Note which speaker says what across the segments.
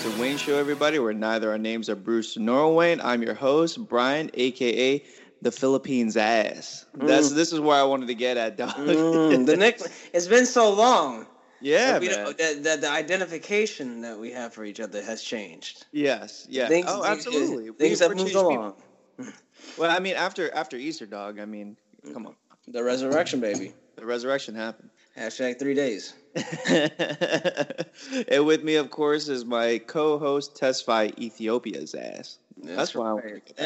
Speaker 1: Welcome to the Bruce and Wayne Show, everybody, where neither our names are Bruce nor Wayne. I'm your host, Bryan, aka the Philippines ass. That's this is where I wanted to get at, dog.
Speaker 2: Mm, the nick. It's been so long.
Speaker 1: yeah,
Speaker 2: that,
Speaker 1: man.
Speaker 2: that, that the identification that we have for each other has changed.
Speaker 1: Yes, yeah.
Speaker 2: Things,
Speaker 1: oh, absolutely.
Speaker 2: Things have moved
Speaker 1: people.
Speaker 2: along.
Speaker 1: Well, I mean, after after Easter, dog. I mean, come on,
Speaker 2: The resurrection, baby.
Speaker 1: the resurrection happened.
Speaker 2: Hashtag three days.
Speaker 1: and with me, of course, is my co-host Tesfaye Ethiopia's ass. That's why I wanted to
Speaker 2: right.
Speaker 1: get that.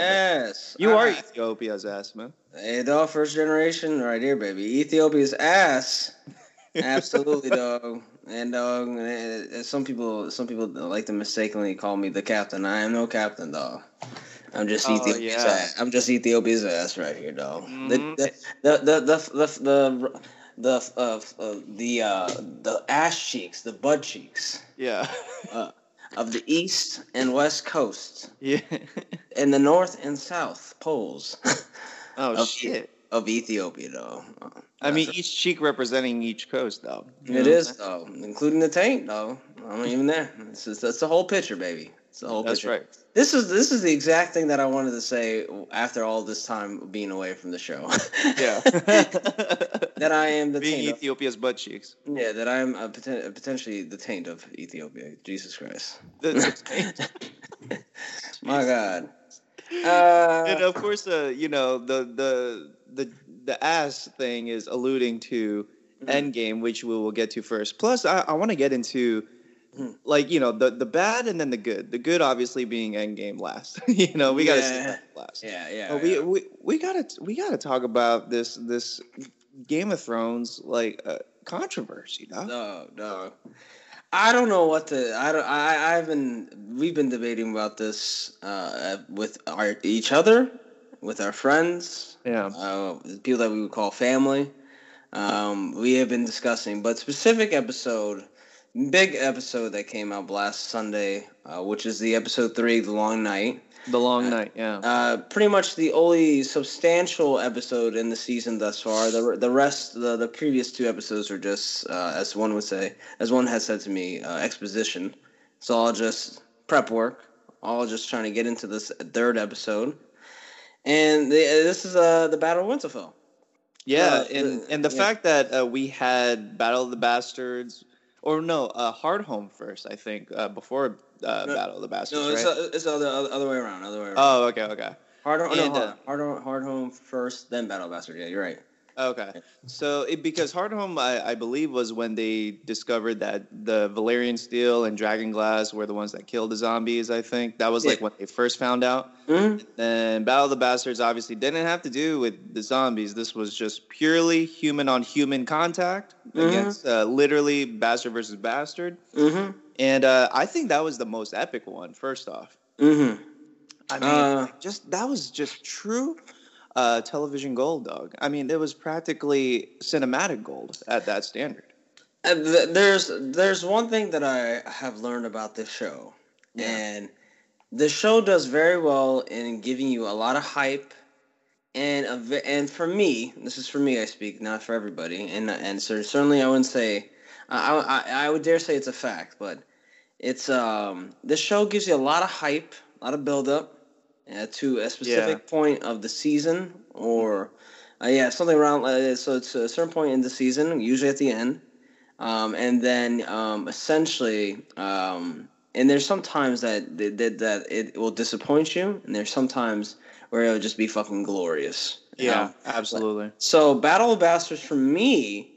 Speaker 2: Yes.
Speaker 1: You are
Speaker 2: Ah.
Speaker 1: Ethiopia's ass, man.
Speaker 2: Hey, dog, first generation, right here, baby. Ethiopia's ass. Absolutely, dog. And dog, some people, some people like to mistakenly call me the captain. I am no captain, dog. I'm just
Speaker 1: Oh,
Speaker 2: Ethiopia's
Speaker 1: yeah.
Speaker 2: ass. I'm just Ethiopia's ass right here, dog.
Speaker 1: Mhm.
Speaker 2: The, the, the, the, the, the, the, uh, uh, the, uh, the ass cheeks, the butt cheeks
Speaker 1: Yeah.
Speaker 2: uh, of the east and west coasts.
Speaker 1: yeah.
Speaker 2: and the north and south poles
Speaker 1: Oh
Speaker 2: Of-
Speaker 1: shit.
Speaker 2: of Ethiopia, though.
Speaker 1: I mean, each cheek representing each coast, though. You
Speaker 2: It is though, including the taint though. I'm not even there. It's just, that's the whole picture, baby. It's the whole
Speaker 1: That's right.
Speaker 2: This is this is the exact thing that I wanted to say after all this time being away from the show.
Speaker 1: Yeah.
Speaker 2: that I am the
Speaker 1: Being
Speaker 2: taint. Of,
Speaker 1: Ethiopia's butt cheeks.
Speaker 2: yeah, that I am a poten- potentially the taint of Ethiopia. Jesus Christ. My God. Uh,
Speaker 1: and of course, uh, you know the the the the ass thing is alluding to
Speaker 2: Mhm.
Speaker 1: Endgame, which we will get to first. Plus, I, I want to get into. Like you know the the bad and then the good. The good, obviously, being Endgame last. you know, we got to see
Speaker 2: Yeah.
Speaker 1: that last.
Speaker 2: yeah, yeah.
Speaker 1: Uh, we, we we gotta we gotta talk about this this Game of Thrones like uh, controversy, dog.
Speaker 2: No, no. I don't know what to. I don't. I. I've been. We've been debating about this uh, with our each other, with our friends,
Speaker 1: Yeah,
Speaker 2: uh, people that we would call family. Um, we have been discussing, but specific episode, big episode that came out last Sunday, uh, which is the episode three, the long night.
Speaker 1: the long night. Yeah,
Speaker 2: Uh, pretty much the only substantial episode in the season thus far. The the rest, the, the previous two episodes are just, uh, as one would say, as one has said to me, uh, exposition. It's all just prep work. All just trying to get into this third episode. And the, this is uh, the Battle of Winterfell.
Speaker 1: yeah,
Speaker 2: uh,
Speaker 1: and
Speaker 2: uh,
Speaker 1: and the
Speaker 2: yeah.
Speaker 1: fact that uh, we had Battle of the Bastards, or no, uh, Hardhome first, I think, uh, before uh,
Speaker 2: No,
Speaker 1: Battle of the Bastards,
Speaker 2: No, it's,
Speaker 1: right?
Speaker 2: uh, it's the other, way around. Other way around.
Speaker 1: oh, okay, okay.
Speaker 2: hard, home, no,
Speaker 1: and,
Speaker 2: hard,
Speaker 1: uh,
Speaker 2: hard, home, Hardhome first, then Battle of Bastards. Yeah, you're right.
Speaker 1: Okay, so it, because Hardhome, I, I believe, was when they discovered that the Valyrian Steel and Dragon Glass were the ones that killed the zombies. I think that was like
Speaker 2: Yeah.
Speaker 1: when they first found out.
Speaker 2: Mhm.
Speaker 1: And Battle of the Bastards obviously didn't have to do with the zombies. This was just purely human on human contact
Speaker 2: Mhm.
Speaker 1: against uh, literally bastard versus bastard.
Speaker 2: Mhm.
Speaker 1: And uh, I think that was the most epic one. First off,
Speaker 2: Mhm.
Speaker 1: I mean,
Speaker 2: Uh,
Speaker 1: just that was just true uh, television gold, dog. I mean, it was practically cinematic gold at that standard.
Speaker 2: Uh, th- there's there's one thing that I have learned about this show,
Speaker 1: Yeah.
Speaker 2: and the show does very well in giving you a lot of hype, and a and for me, this is for me I speak, not for everybody, and and so certainly I wouldn't say, I, I I would dare say it's a fact, but it's um the show gives you a lot of hype, a lot of build up uh, to a specific point of the season or. Uh, yeah, something around. Uh, so it's a certain point in the season, usually at the end, um, and then um, essentially, um, and there's sometimes that, that that it will disappoint you, and there's sometimes where it'll just be fucking glorious. Um,
Speaker 1: absolutely.
Speaker 2: so Battle of Bastards for me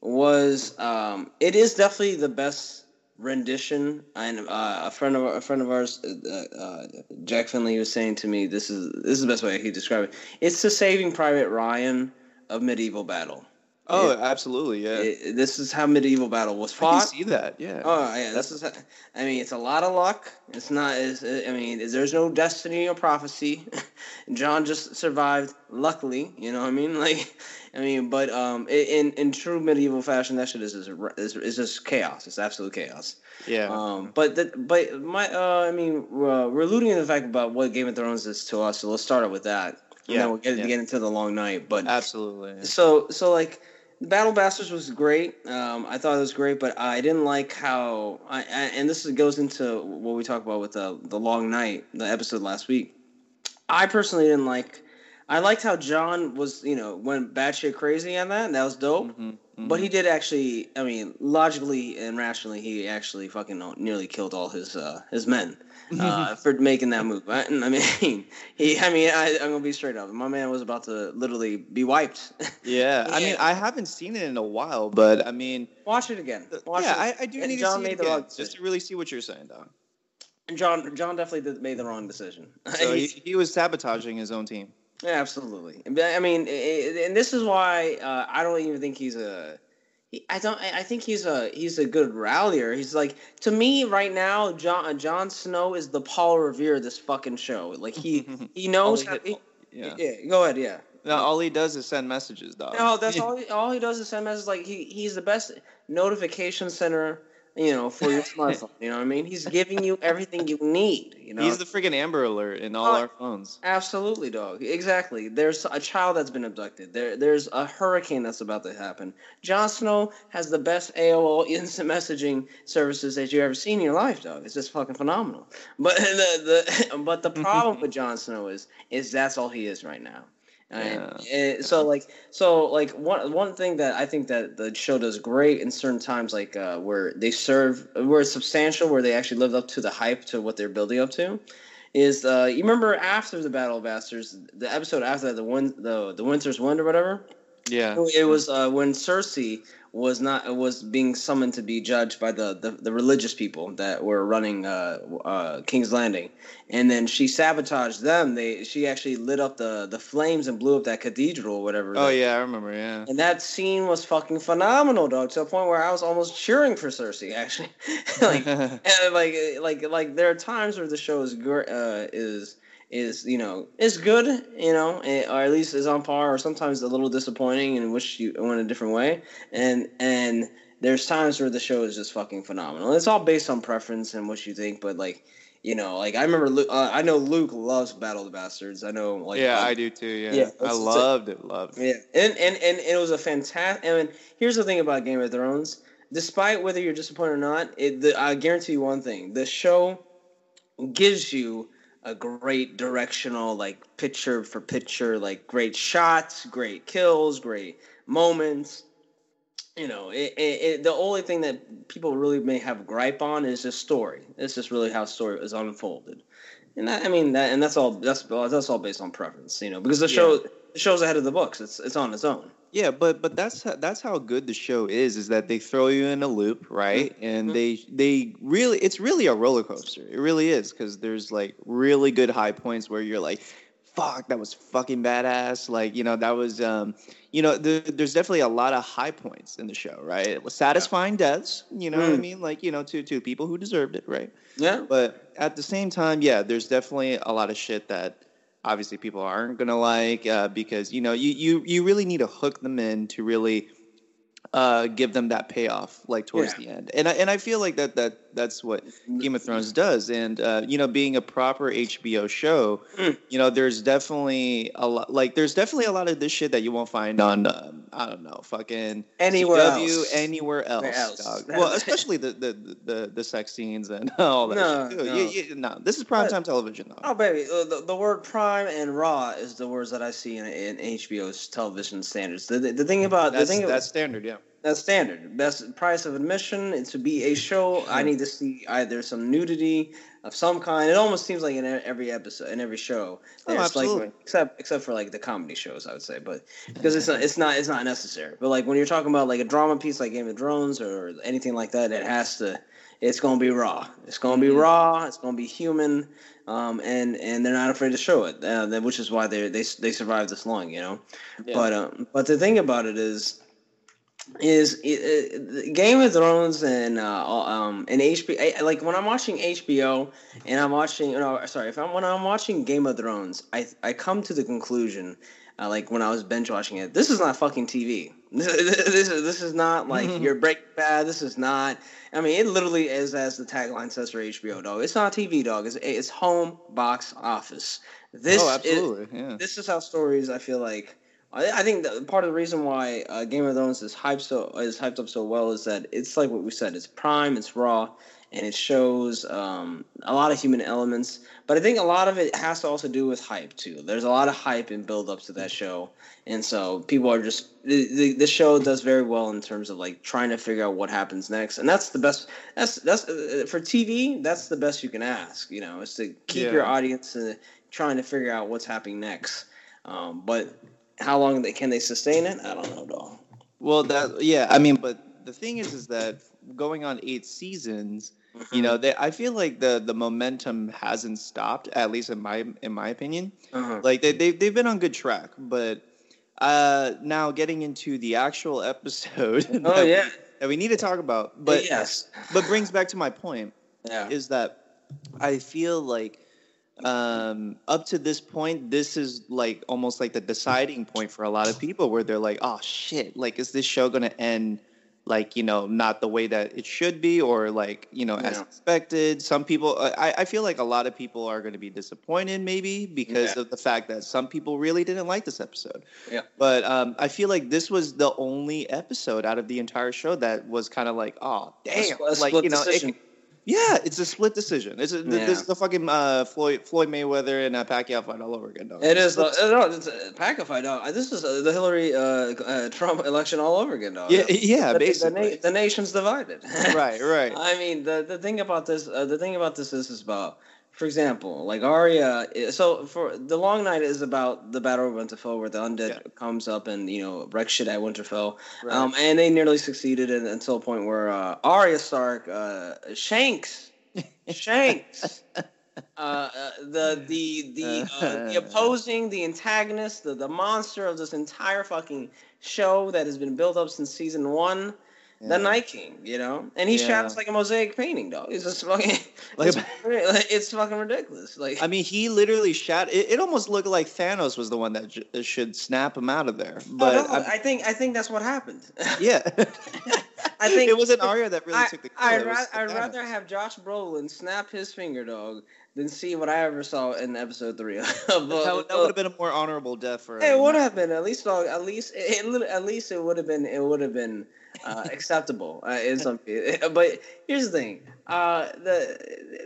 Speaker 2: was um, it is definitely the best rendition. And uh, a friend of a friend of ours, uh, uh, Jack Finley, was saying to me, "This is this is the best way he described it. It's the Saving Private Ryan of medieval battle.
Speaker 1: Oh,
Speaker 2: It-
Speaker 1: absolutely. Yeah,
Speaker 2: it- this is how medieval battle was fought.
Speaker 1: I see that. Yeah.
Speaker 2: Oh yeah, this is. I mean, it's a lot of luck. It's not. It's, I mean, there's no destiny or prophecy. Jon just survived, luckily. You know what I mean? Like, I mean, but um, in in true medieval fashion, that shit is is, is, is just chaos. It's absolute chaos.
Speaker 1: yeah.
Speaker 2: Um, but that, but my, uh, I mean, uh, we're alluding to the fact about what Game of Thrones is to us. So let's start out with that. And
Speaker 1: Yeah,
Speaker 2: then we'll get,
Speaker 1: yeah.
Speaker 2: get into the long night. But
Speaker 1: absolutely. yeah.
Speaker 2: so so like Battle Bastards was great. Um, I thought it was great, but I didn't like how. I, I and this goes into what we talked about with the the Long Night, the episode last week. I personally didn't like. I liked how Jon was, you know, went batshit crazy on that. And that was dope. Mm-hmm, mm-hmm. But he did actually. I mean, logically and rationally, he actually fucking nearly killed all his uh, his men uh, for making that move. I, I, mean, he. I mean, I, am gonna be straight up. My man was about to literally be wiped.
Speaker 1: Yeah, I mean, I haven't seen it in a while, but I mean,
Speaker 2: watch it again. Watch
Speaker 1: yeah, it. I, I, do and need John to see it again, just to really see what you're saying, Don.
Speaker 2: And Jon, Jon definitely did, made the wrong decision.
Speaker 1: So he, he was sabotaging his own team.
Speaker 2: Yeah, absolutely. I mean, and this is why uh, I don't even think he's a I don't. I think he's a he's a good rallier. He's like to me right now. Jon uh, Jon Snow is the Paul Revere of this fucking show. Like he he knows. how, he, oh, yeah. yeah. Go ahead. Yeah.
Speaker 1: No, all he does is send messages, dog.
Speaker 2: No, that's all. He, all he does is send messages. Like he he's the best notification center you know, for your smartphone. You know what I mean? He's giving you everything you need. You know,
Speaker 1: he's the freaking Amber Alert in all uh, our phones.
Speaker 2: Absolutely, dog. Exactly. There's a child that's been abducted. There, there's a hurricane that's about to happen. Jon Snow has the best AOL instant messaging services that you ever seen in your life, dog. It's just fucking phenomenal. But the, the but the problem with Jon Snow is is that's all he is right now. And, and so like so like one one thing that I think that the show does great in certain times like uh, where they serve where it's substantial where they actually live up to the hype to what they're building up to is uh, you remember after the Battle of Bastards the episode after that the one the the Winter's Wind or whatever?
Speaker 1: Yeah.
Speaker 2: It was uh, when Cersei was not was being summoned to be judged by the, the, the religious people that were running uh, uh, King's Landing, and then she sabotaged them. They she actually lit up the the flames and blew up that cathedral, or whatever.
Speaker 1: Oh yeah, I remember. Yeah,
Speaker 2: and that scene was fucking phenomenal, dog. To the point where I was almost cheering for Cersei, actually. like, and like like like there are times where the show is uh, is is you know is good you know or at least is on par or sometimes a little disappointing and wish you went a different way. And and there's times where the show is just fucking phenomenal. It's all based on preference and what you think but like you know like i remember luke, uh, i know luke loves battle of the bastards. I know like
Speaker 1: yeah i do too yeah, yeah i loved it loved
Speaker 2: it. Yeah and, and and it was a fantastic I and here's the thing about game of thrones. Despite whether you're disappointed or not it the, i guarantee you one thing. The show gives you a great directional like picture for picture like great shots great kills great moments. You know it, it, it, the only thing that people really may have gripe on is the story. It's just really how story is unfolded. And that, i mean that and that's all that's that's all based on preference you know because the show yeah. the show's ahead of the books. It's it's on its own
Speaker 1: yeah, but but that's that's how good the show is. Is that they throw you in a loop, right? Mm-hmm. And they they really it's really a roller coaster. It really is because there's like really good high points where you're like, fuck, that was fucking badass. Like you know that was um you know the, there's definitely a lot of high points in the show, right? It was satisfying yeah. deaths. You know mm. what I mm. mean? Like you know to to people who deserved it, right?
Speaker 2: Yeah.
Speaker 1: But at the same time, yeah, there's definitely a lot of shit that obviously people aren't gonna like uh, because you know you you you really need to hook them in to really uh, give them that payoff like towards yeah. the end. And I and I feel like that that that's what Game of Thrones does. And uh, you know, being a proper HBO show, mm. you know, there's definitely a lot like there's definitely a lot of this shit that you won't find on um, I don't know, fucking
Speaker 2: anywhere CW,
Speaker 1: else. anywhere else. else. Well, especially the, the, the the sex scenes and all that. No, shit. No. You, you, no, this is prime time television. Though.
Speaker 2: Oh baby, uh, the, the word prime and raw is the words that I see in, in HBO's television standards. The, the, the thing about
Speaker 1: that's,
Speaker 2: the thing
Speaker 1: that's standard, yeah
Speaker 2: that's standard. That's price of admission. And to be a show, I need to see either some nudity of some kind. It almost seems like in every episode, in every show,
Speaker 1: oh, absolutely.
Speaker 2: Like, except except for like the comedy shows, I would say, but because it's not it's not it's not necessary. But like when you're talking about like a drama piece like Game of Thrones or anything like that, it has to. It's gonna be raw. It's gonna be mm-hmm. raw. It's gonna be human. Um, and and they're not afraid to show it, uh, which is why they they they survived this long, you know. Yeah. But um, but the thing about it is, is it, Game of Thrones and uh, um and HBO like when I'm watching HBO and I'm watching know sorry if I'm when I'm watching Game of Thrones I I come to the conclusion uh, like when I was binge watching it this is not fucking TV this, this is this is not like mm-hmm. your Breaking Bad this is not I mean it literally is as the tagline says for HBO dog. It's not TV dog. It's it's home box office. This
Speaker 1: oh absolutely
Speaker 2: is,
Speaker 1: yeah.
Speaker 2: this is how stories I feel like I, I think that part of the reason why uh, Game of Thrones is hyped so is hyped up so well is that it's like what we said. It's prime. It's raw and it shows um, a lot of human elements. But I think a lot of it has to also do with hype too. There's a lot of hype and build up to that show, and so people are just the, the, the show does very well in terms of like trying to figure out what happens next, and that's the best. That's that's uh, for TV. That's the best you can ask. You know, is to keep
Speaker 1: Yeah.
Speaker 2: your audience uh, trying to figure out what's happening next. Um, but how long they can they sustain it? I don't know, at all.
Speaker 1: Well, that yeah, I mean, but the thing is, is that going on eight seasons, you know, they, I feel like the the momentum hasn't stopped. At least in my in my opinion,
Speaker 2: Uh-huh.
Speaker 1: like they they they've been on good track. But uh now getting into the actual episode,
Speaker 2: Oh
Speaker 1: that we-
Speaker 2: yeah,
Speaker 1: that we need to talk about, but
Speaker 2: yes,
Speaker 1: but brings back to my point
Speaker 2: yeah,
Speaker 1: is that I feel like um, up to this point, this is like almost like the deciding point for a lot of people where they're like, oh shit, like, is this show going to end like, you know, not the way that it should be or like, you know, as expected? Some people, I, I feel like a lot of people are going to be disappointed maybe because
Speaker 2: Yeah.
Speaker 1: of the fact that some people really didn't like this episode.
Speaker 2: Yeah.
Speaker 1: But um, I feel like this was the only episode out of the entire show that was kind of like, oh, damn. Like, you know, it-. Yeah, it's a split decision. It's a,
Speaker 2: Yeah.
Speaker 1: this is the fucking uh, Floyd Floyd Mayweather and uh, Pacquiao fight all over again. Dog.
Speaker 2: It is. Uh, no, it's a of fight, dog. This is uh, the Hillary uh, uh, Trump election all over again, dog.
Speaker 1: yeah, yeah,
Speaker 2: the, the,
Speaker 1: basically.
Speaker 2: na- the nation's divided.
Speaker 1: right, right.
Speaker 2: I mean, the the thing about this, uh, the thing about this is, is about, for example, like Arya. So for the Long Night is about the Battle of Winterfell, where the undead
Speaker 1: Yeah.
Speaker 2: comes up and you know wreck shit at Winterfell.
Speaker 1: right.
Speaker 2: Um, and they nearly succeeded in, until a point where uh, Arya Stark, uh, Shanks, Shanks, uh, uh, the the the uh, the opposing, the antagonist, the the monster of this entire fucking show that has been built up since season one. The
Speaker 1: Yeah.
Speaker 2: Night King, you know, and he
Speaker 1: Yeah.
Speaker 2: shatters like a mosaic painting, dog. It's just fucking,
Speaker 1: Like-
Speaker 2: it's, fucking- it's fucking ridiculous. Like,
Speaker 1: I mean, he literally shot. It, it almost looked like Thanos was the one that j- uh, should snap him out of there. Oh, but
Speaker 2: oh, no,
Speaker 1: I'm-
Speaker 2: I think I think that's what happened.
Speaker 1: yeah,
Speaker 2: I think
Speaker 1: it was an Arya that really
Speaker 2: I,
Speaker 1: took the.
Speaker 2: I'd, ra- I'd rather have Josh Brolin snap his finger, dog, than see what I ever saw in episode three. of
Speaker 1: that, would- that would have been a more honorable death for.
Speaker 2: It would have been at least, dog. At least, it, it, at least it would have been. It would have been uh, acceptable uh, in some. But here's the thing. Uh, the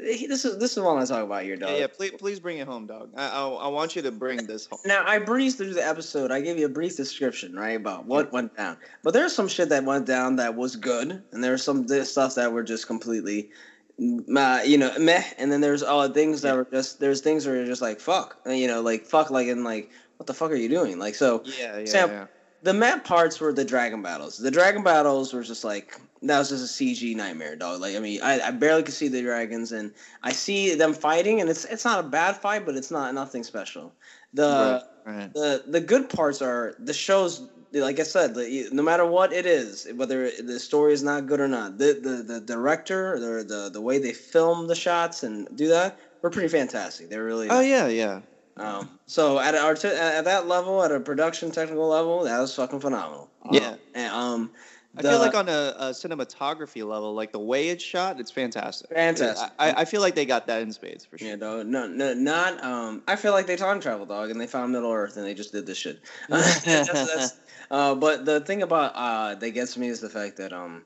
Speaker 2: this is this is what I talk about here, dog.
Speaker 1: Yeah, yeah. Please, please bring it home, dog. I, I, I want you to bring this home.
Speaker 2: Now I breezed through the episode. I gave you a brief description, right, about what went down. But there's some shit that went down that was good, and there's some th- stuff that were just completely, mm, uh, you know, meh. And then there's all things that
Speaker 1: Yeah.
Speaker 2: were just there's things where you're just like fuck, and, you know, like fuck, like in like what the fuck are you doing? Like so,
Speaker 1: Yeah, yeah,
Speaker 2: Sam,
Speaker 1: yeah.
Speaker 2: The map parts were the dragon battles. The dragon battles were just like that was just a CG nightmare, dog. Like I mean, I, I barely could see the dragons, and I see them fighting, and it's it's not a bad fight, but it's not nothing special. The
Speaker 1: right, right.
Speaker 2: the the good parts are the shows. Like I said, the, no matter what it is, whether the story is not good or not, the the, the director, the, the the way they film the shots and do that, were pretty fantastic. They're really
Speaker 1: Oh yeah, yeah.
Speaker 2: Um, so at our at that level, at a production technical level, that was fucking phenomenal. Um,
Speaker 1: Yeah.
Speaker 2: and, um,
Speaker 1: I feel like on a, a cinematography level, like the way it's shot, it's fantastic.
Speaker 2: Fantastic.
Speaker 1: I, I feel like they got that in spades for sure.
Speaker 2: you know, no, no, not. Um, I feel like they time travel, dog, and they found Middle Earth, and they just did this shit. That's- that's- uh, but the thing about uh, that gets me is the fact that um,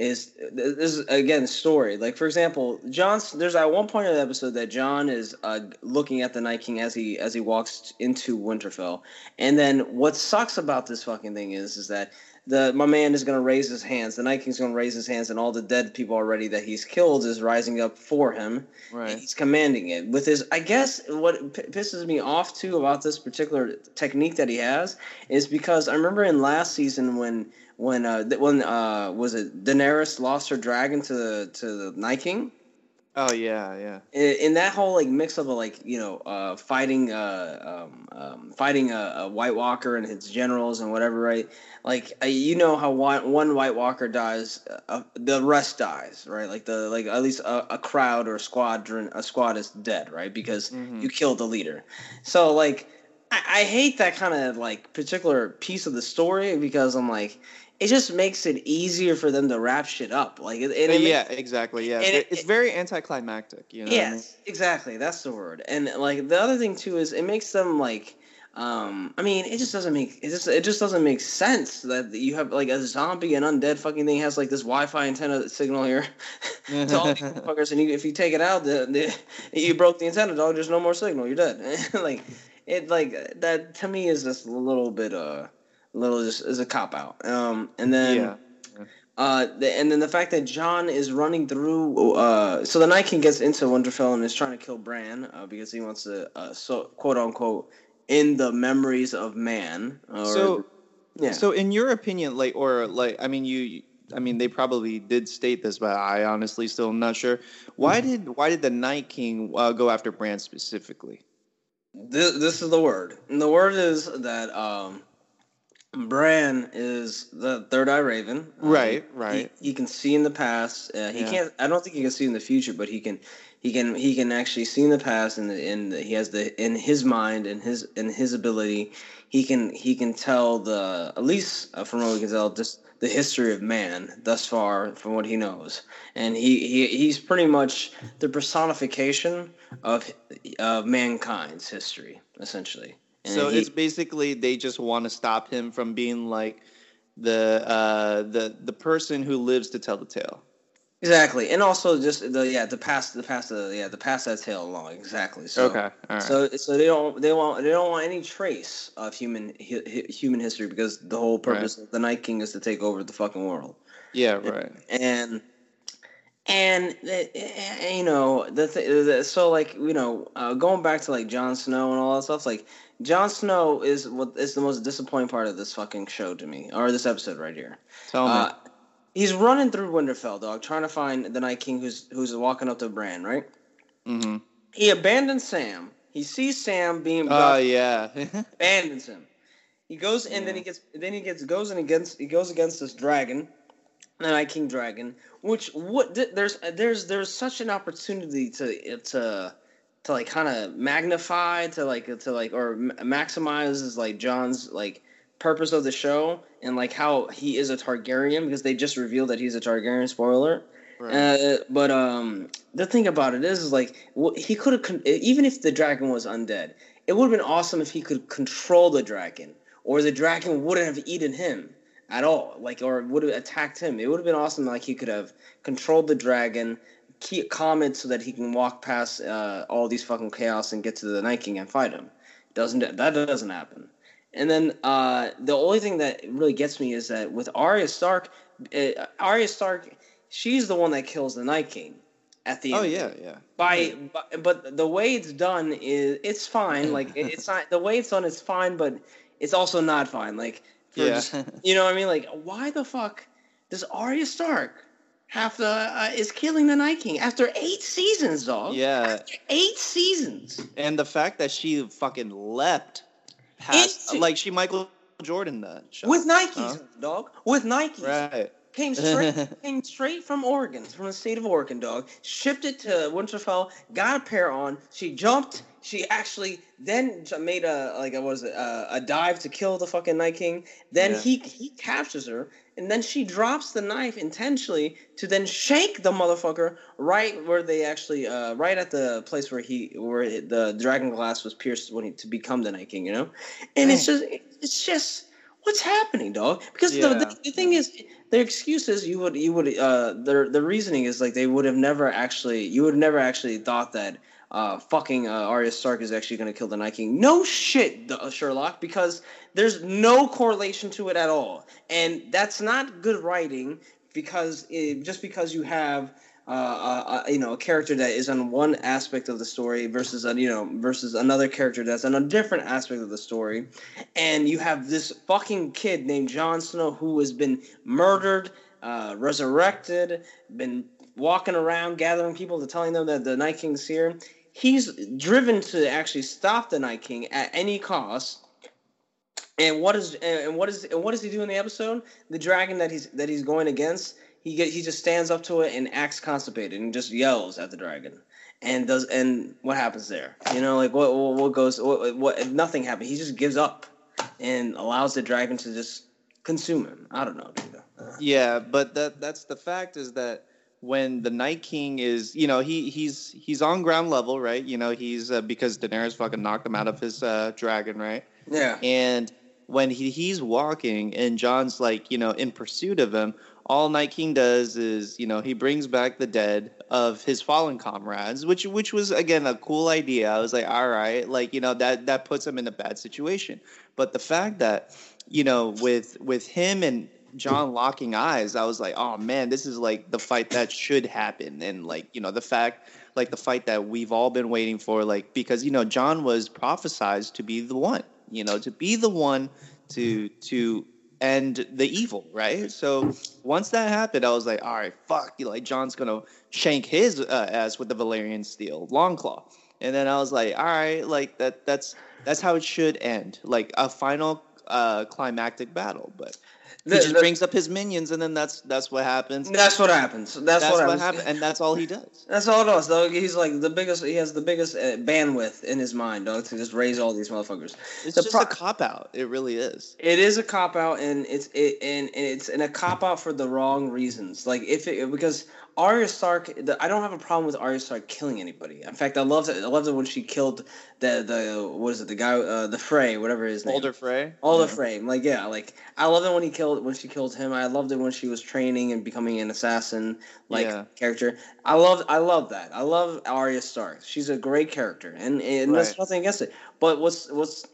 Speaker 2: is this is again story. Like for example, Jon's. There's at one point in the episode that Jon is uh, looking at the Night King as he as he walks into Winterfell, and then what sucks about this fucking thing is is that the my man is gonna raise his hands. The Night King's gonna raise his hands, and all the dead people already that he's killed is rising up for him. and
Speaker 1: Right.
Speaker 2: He's commanding it with his. I guess what p- pisses me off too about this particular technique that he has is because I remember in last season when when uh when uh was it Daenerys lost her dragon to the to the Night King.
Speaker 1: Oh yeah, yeah.
Speaker 2: In, in that whole like mix of like you know uh fighting uh um, um fighting a, a White Walker and his generals and whatever right like uh, you know how one, one White Walker dies uh, the rest dies right like the like at least a, a crowd or a squadron a squad is dead right because
Speaker 1: Mhm.
Speaker 2: you killed the leader so like I, I hate that kind of like particular piece of the story because I'm like it just makes it easier for them to wrap shit up like it, and it
Speaker 1: yeah,
Speaker 2: makes-
Speaker 1: exactly. Yeah,
Speaker 2: it-
Speaker 1: it's very anticlimactic. You know. what I mean?
Speaker 2: Yes, exactly. That's the word. And like the other thing too is it makes them like um, I mean, it just doesn't make it just it just doesn't make sense that you have like a zombie and undead fucking thing has like this Wi-Fi antenna signal here to all these fuckers, and you, if you take it out, the, the you broke the antenna, dog. There's no more signal. You're dead. like it, like that to me is just a little bit uh, little just is a cop out. Um, and then.
Speaker 1: Yeah.
Speaker 2: Uh, the, and then the fact that Jon is running through, uh, so the Night King gets into Winterfell and is trying to kill Bran uh, because he wants to, uh, so quote unquote, in the memories of man. Or,
Speaker 1: so,
Speaker 2: yeah.
Speaker 1: So, in your opinion, like, or like, I mean, you, I mean, they probably did state this, but I honestly still am not sure. Why did why did the Night King uh, go after Bran specifically?
Speaker 2: This, this is the word, and the word is that um, Bran is the third eye raven.
Speaker 1: Right,
Speaker 2: Um,
Speaker 1: right.
Speaker 2: He, he can see in the past. Uh, he
Speaker 1: Yeah.
Speaker 2: can't. I don't think he can see in the future, but he can. He can. He can actually see in the past, and and he has the in his mind and his in his ability. He can. He can tell the at least uh, from what we can tell, just the history of man thus far, from what he knows, and he, he he's pretty much the personification of of mankind's history, essentially. And
Speaker 1: So
Speaker 2: he-
Speaker 1: it's basically they just want to stop him from being like the uh, the the person who lives to tell the tale.
Speaker 2: Exactly, and also just the yeah the pass the pass the yeah the pass that tail along exactly. So,
Speaker 1: okay, right.
Speaker 2: So so they don't they want they don't want any trace of human hi, human history because the whole purpose of the Night King is to take over the fucking world.
Speaker 1: yeah, right.
Speaker 2: And and you know the, th- the so like you know uh, going back to like Jon Snow and all that stuff like Jon Snow is what is the most disappointing part of this fucking show to me or this episode right here.
Speaker 1: Tell me.
Speaker 2: Uh, he's running through Winterfell, dog, trying to find the Night King who's who's walking up to Bran, right?
Speaker 1: mm-hmm.
Speaker 2: He abandons Sam. He sees Sam being
Speaker 1: Oh
Speaker 2: brought,
Speaker 1: yeah.
Speaker 2: abandons him. He goes and then he gets then he gets goes and against he goes against this dragon, the Night King dragon. Which what there's there's there's such an opportunity to to to like kind of magnify to like to like or maximizes like Jon's like purpose of the show and like how he is a Targaryen because they just revealed that he's a Targaryen. Spoiler.
Speaker 1: right.
Speaker 2: Uh, but um, the thing about it is, is like he could have con- even if the dragon was undead, it would have been awesome if he could control the dragon, or the dragon wouldn't have eaten him at all, like or would have attacked him. It would have been awesome, like he could have controlled the dragon, keep calm it so that he can walk past uh, all these fucking chaos and get to the Night King and fight him. Doesn't that doesn't happen? And then uh, the only thing that really gets me is that with Arya Stark, uh, Arya Stark, she's the one that kills the Night King at the
Speaker 1: oh
Speaker 2: end.
Speaker 1: Oh yeah, yeah.
Speaker 2: By, but, but the way it's done is it's fine. Like it's not the way it's done is fine, but it's also not fine. Like for
Speaker 1: Yeah.
Speaker 2: just- you know what I mean? Like why the fuck does Arya Stark have to uh, is killing the Night King after eight seasons, dog?
Speaker 1: Yeah.
Speaker 2: After eight seasons.
Speaker 1: And the fact that she fucking leapt past,
Speaker 2: Into-
Speaker 1: like she Michael Jordan that shot.
Speaker 2: With Nikes,
Speaker 1: Huh?
Speaker 2: dog. With Nikes.
Speaker 1: Right.
Speaker 2: Came straight, came straight from Oregon, from the state of Oregon, dog. Shipped it to Winterfell, got a pair on. She jumped. She actually then made a like a, what is it a, a dive to kill the fucking Night King. Then
Speaker 1: Yeah.
Speaker 2: he he captures her, and then she drops the knife intentionally to then shake the motherfucker right where they actually uh, right at the place where he where the dragon glass was pierced when he to become the Night King. You know, and it's just it's just what's happening, dog? Because the,
Speaker 1: Yeah.
Speaker 2: the, the thing is, their excuse is you would you would uh their the reasoning is like they would have never actually you would have never actually thought that uh fucking uh, Arya Stark is actually going to kill the Night King. No shit, Sherlock, because there's no correlation to it at all, and that's not good writing because it, just because you have. Uh, uh, uh, you know, a character that is on one aspect of the story versus a, you know versus another character that's on a different aspect of the story, and you have this fucking kid named Jon Snow who has been murdered, uh, resurrected, been walking around gathering people to telling them that the Night King's here. He's driven to actually stop the Night King at any cost. And what is and what is and what does he do in the episode? The dragon that he's that he's going against, he get he just stands up to it and acts constipated and just yells at the dragon. And does and what happens there? You know, like what what, goes what, what nothing happens. He just gives up and allows the dragon to just consume him. I don't know. Uh,
Speaker 1: Yeah, but that that's the fact is that when the Night King is, you know, he he's he's on ground level, right? You know, he's uh, because Daenerys fucking knocked him out of his uh, dragon, right?
Speaker 2: Yeah.
Speaker 1: And when he he's walking and Jon's like, you know, in pursuit of him, all Night King does is, you know, he brings back the dead of his fallen comrades, which which was again a cool idea. I was like, all right, like you know that that puts him in a bad situation. But the fact that you know with with him and Jon locking eyes, I was like, oh man, this is like the fight that should happen, and like you know the fact like the fight that we've all been waiting for, like because you know Jon was prophesized to be the one, you know, to be the one to to end the evil, right? So once that happened, I was like, all right, fuck, you like Jon's gonna shank his uh, ass with the Valyrian steel, long claw. and then I was like, all right, like that that's that's how it should end, like a final uh, climactic battle, but he just brings up his minions, and then that's that's what happens.
Speaker 2: That's what happens. That's,
Speaker 1: That's
Speaker 2: what,
Speaker 1: what
Speaker 2: happens.
Speaker 1: and that's all he does.
Speaker 2: That's all it does, though. He's like the biggest. He has the biggest uh, bandwidth in his mind, dog, to just raise all these motherfuckers.
Speaker 1: It's
Speaker 2: The
Speaker 1: just
Speaker 2: pro-
Speaker 1: a cop out. It really is.
Speaker 2: It is a cop out, and it's it and, and it's and a cop out for the wrong reasons. Like if it because Arya Stark, the, I don't have a problem with Arya Stark killing anybody. In fact, I loved it. I loved it when she killed the the what is it the guy uh, the Frey whatever his name.
Speaker 1: Walder Frey.
Speaker 2: All
Speaker 1: Yeah.
Speaker 2: frame, like yeah, like I love it when he killed when she killed him. I loved it when she was training and becoming an assassin like
Speaker 1: Yeah.
Speaker 2: character. I love I love that. I love Arya Stark. She's a great character, and and there's
Speaker 1: Right.
Speaker 2: nothing against it. But what's what's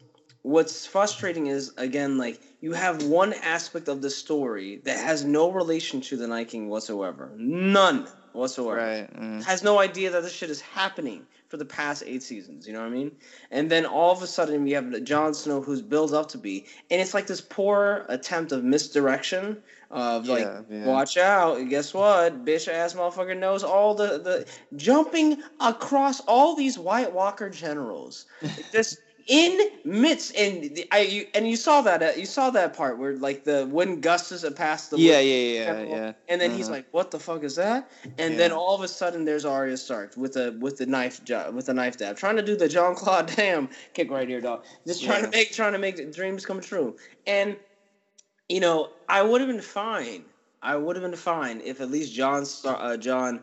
Speaker 2: what's frustrating is again like you have one aspect of the story that has no relation to the Night King whatsoever, none whatsoever
Speaker 1: Right. mm.
Speaker 2: has no idea that this shit is happening for the past eight seasons. You know what I mean? And then all of a sudden we have Jon Snow who's built up to be, and it's like this poor attempt of misdirection of like,
Speaker 1: Yeah, yeah.
Speaker 2: watch out, guess what, bitch ass motherfucker knows all the the jumping across all these White Walker generals, just. In midst and the, I you, and you saw that uh, you saw that part where like the wind gusts it past the
Speaker 1: Yeah, yeah, yeah,
Speaker 2: Temple,
Speaker 1: yeah.
Speaker 2: And then he's
Speaker 1: Uh-huh.
Speaker 2: like, "What the fuck is that?" And then all of a sudden, there's Arya Stark with a with the knife with the knife dab, trying to do the Jean-Claude Damn kick right here, dog. Just trying
Speaker 1: Yeah.
Speaker 2: to make trying to make dreams come true. And you know, I would have been fine. I would have been fine if at least Jon uh, Jon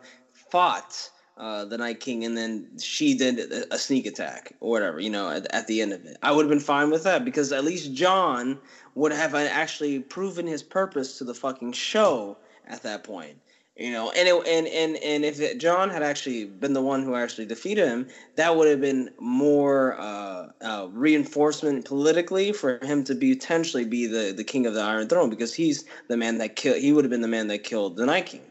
Speaker 2: fought uh, the Night King, and then she did a, sneak attack or whatever. You know, at, at the end of it, I would have been fine with that because at least Jon would have actually proven his purpose to the fucking show at that point. You know, and it, and and and if it, Jon had actually been the one who actually defeated him, that would have been more uh, uh, reinforcement politically for him to be potentially be the, the king of the Iron Throne because he's the man that killed. He would have been the man that killed the Night King.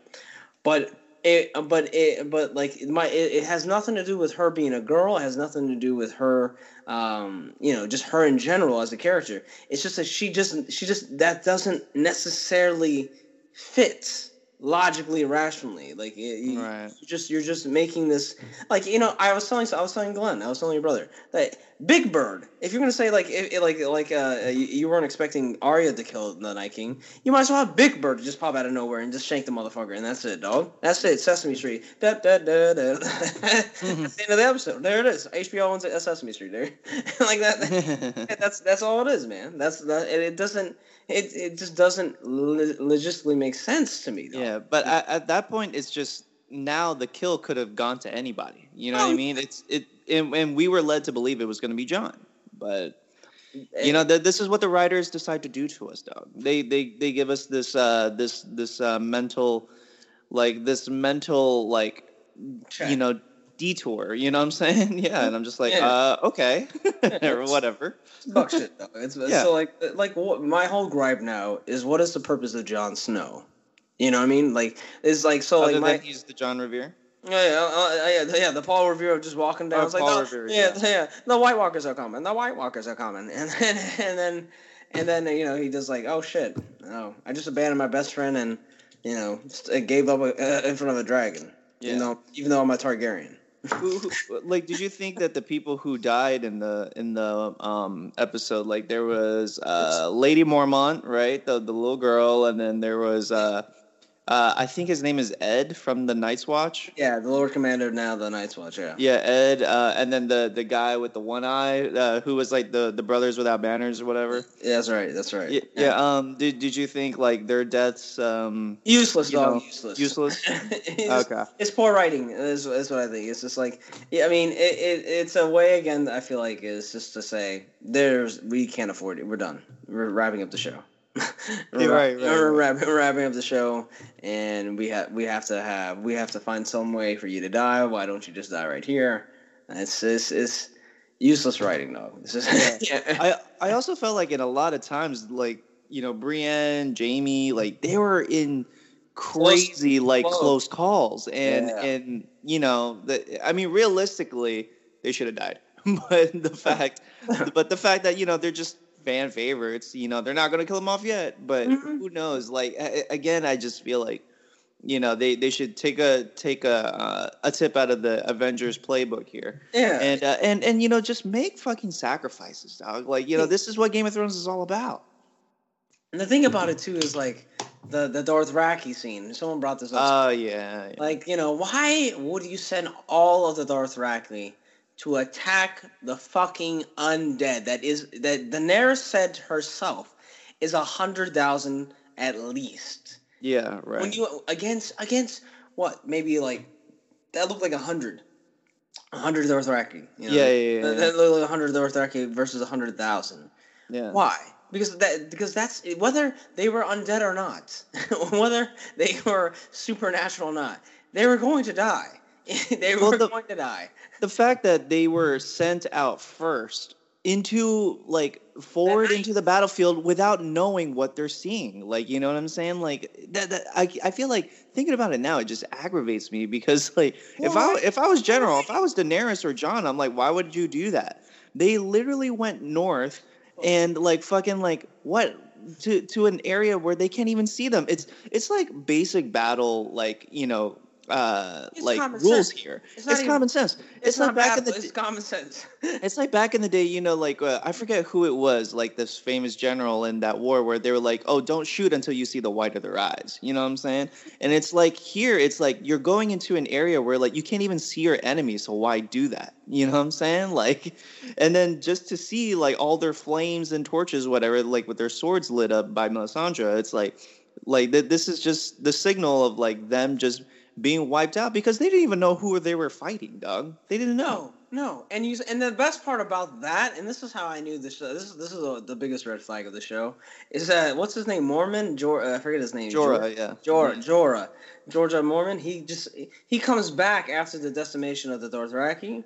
Speaker 2: But it, but it, but like my, it, it has nothing to do with her being a girl. It has nothing to do with her, um, you know, just her in general as a character. It's just that she just, she just that doesn't necessarily fit logically, rationally. Like it, you,
Speaker 1: Right.
Speaker 2: you just you're just making this like you know. I was telling I was telling Glenn, I was telling your brother that Big Bird. If you're gonna say like if, like like uh you, you weren't expecting Arya to kill the Night King, you might as well have Big Bird just pop out of nowhere and just shank the motherfucker, and that's it, dog. That's it. Sesame Street. Da, da, da, da. That's the end of the episode. There it is. HBO owns a Sesame Street. There, like that. that's that's all it is, man. That's that. It, it doesn't. It it just doesn't lo- logistically make sense to me. Dog.
Speaker 1: yeah, but at, at that point, it's just now the kill could have gone to anybody. You know what I mean? It's it, and, and we were led to believe it was going to be Jon, but you know th- this is what the writers decide to do to us, dog. They they they give us this uh this this uh, mental, like this mental like
Speaker 2: Check.
Speaker 1: you know detour. You know what I'm saying? Yeah, and I'm just like,
Speaker 2: Yeah.
Speaker 1: uh, okay, or whatever.
Speaker 2: It's buck shit though. It's,
Speaker 1: Yeah.
Speaker 2: So like like what, my whole gripe now is what is the purpose of Jon Snow? You know what I mean? Like it's like so
Speaker 1: Other
Speaker 2: like my
Speaker 1: than he's the John Revere.
Speaker 2: yeah yeah, uh, yeah yeah the Paul Revere of just walking down.
Speaker 1: Oh,
Speaker 2: it's like
Speaker 1: Paul
Speaker 2: no,
Speaker 1: Revere,
Speaker 2: yeah,
Speaker 1: yeah.
Speaker 2: yeah the White Walkers are coming. The White Walkers are coming, and then and then and then you know he just like oh shit oh I just abandoned my best friend and you know uh, gave up uh, in front of a dragon.
Speaker 1: Yeah.
Speaker 2: You know even though I'm a Targaryen.
Speaker 1: Who, like did you think that the people who died in the in the um episode like there was uh lady mormont right? The the little girl and then there was uh uh, I think his name is Edd from the Night's Watch.
Speaker 2: Yeah, the Lord Commander now the Night's Watch. Yeah.
Speaker 1: Yeah, Edd, uh, and then the the guy with the one eye, uh, who was like the the brothers without banners or whatever.
Speaker 2: Yeah, that's right. That's right.
Speaker 1: Yeah, yeah. Um, did did you think like their deaths? Um,
Speaker 2: useless, dog.
Speaker 1: know,
Speaker 2: useless.
Speaker 1: useless?
Speaker 2: it's,
Speaker 1: Okay.
Speaker 2: It's poor writing. Is, is what I think. It's just like, yeah. I mean, it, it it's a way again. I feel like is just to say there's we can't afford it. We're done. We're wrapping up the show. we're,
Speaker 1: right, right,
Speaker 2: we're
Speaker 1: right.
Speaker 2: wrapping, we're wrapping up the show, and we have we have to have we have to find some way for you to die. Why don't you just die right here? It's it's, it's useless writing, though. Just, yeah.
Speaker 1: I I also felt like in a lot of times, like you know, Brienne, Jamie, like they were in crazy like
Speaker 2: close.
Speaker 1: close calls, and
Speaker 2: Yeah.
Speaker 1: and you know, the, I mean, realistically, they should have died. but the fact, but the fact that you know they're just fan favorites, you know, they're not going to kill them off yet. But
Speaker 2: Mhm.
Speaker 1: who knows? Like again, I just feel like. You know they, they should take a take a uh, a tip out of the Avengers playbook here
Speaker 2: yeah.
Speaker 1: and uh, and and you know just make fucking sacrifices dog like you know this is what game of thrones is all about
Speaker 2: And the thing about it too is like the the Dothraki scene. Someone brought this up.
Speaker 1: oh yeah, yeah.
Speaker 2: like you know, why would you send all of the Dothraki to attack the fucking undead? That is that Daenerys said herself is a hundred thousand at least.
Speaker 1: yeah right
Speaker 2: When you against against what maybe like that looked like a hundred. A hundred Dothraki. You know?
Speaker 1: Yeah, yeah, yeah,
Speaker 2: That, that looked like a hundred Dothraki versus a hundred thousand.
Speaker 1: yeah
Speaker 2: Why? Because that because that's whether they were undead or not, whether they were supernatural or not, they were going to die. they
Speaker 1: Well,
Speaker 2: were
Speaker 1: the-
Speaker 2: going to die.
Speaker 1: the fact that they were sent out first into like forward into the battlefield without knowing what they're seeing like you know what i'm saying? Like that, that I, I feel like thinking about it now it just aggravates me because like if i if i was general if i was daenerys or jon i'm like why would you do that? They literally went north and like fucking like what to to an area where they can't even see them. It's it's like basic battle like you know uh
Speaker 2: It's
Speaker 1: like rules
Speaker 2: sense.
Speaker 1: here
Speaker 2: It's
Speaker 1: it's,
Speaker 2: not even-
Speaker 1: common sense it's, like
Speaker 2: not
Speaker 1: back
Speaker 2: bad,
Speaker 1: in the
Speaker 2: it's common sense.
Speaker 1: it's like back in the day, you know, like uh, I forget who it was, like this famous general in that war where they were like, "Oh, don't shoot until you see the white of their eyes." You know what I'm saying? And it's like here, it's like you're going into an area where like you can't even see your enemy, so why do that? You know what I'm saying? Like, and then just to see like all their flames and torches, whatever, like with their swords lit up by Melisandre, it's like, like th- this is just the signal of like them just being wiped out because they didn't even know who they were fighting, Doug. They didn't know.
Speaker 2: No, no, and you and the best part about that, and this is how I knew this. Show, this is this is uh the biggest red flag of the show is that what's his name Mormont Jor uh, I forget his name
Speaker 1: Jorah, yeah.
Speaker 2: Jorah, Jorah, Georgia Mormont. He just he comes back after the decimation of the Dothraki,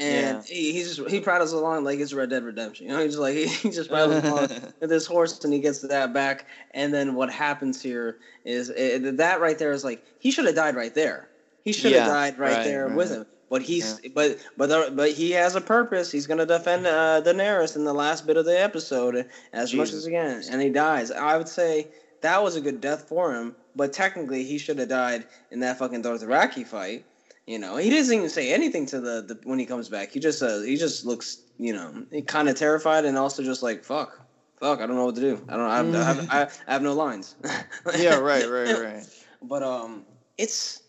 Speaker 2: and
Speaker 1: Yeah.
Speaker 2: he, he just he prattles along like it's Red Dead Redemption. You know, he's just like he, he just prattles along with his horse, and he gets that back. And then what happens here is it, that right there is like he should have died right there. He should have
Speaker 1: Yeah,
Speaker 2: died right,
Speaker 1: right,
Speaker 2: there
Speaker 1: right.
Speaker 2: with him. But he's but but the, but he has a purpose. He's gonna defend uh, Daenerys in the last bit of the episode as much as he can, and he dies. I would say that was a good death for him. But technically, he should have died in that fucking Dothraki fight. You know, he doesn't even say anything to the, the when he comes back. He just uh, he just looks you know kind of terrified and also just like fuck. Fuck, I don't know what to do. I don't. I have, I have, I have, I have no lines.
Speaker 1: yeah, right, right, right.
Speaker 2: But um, it's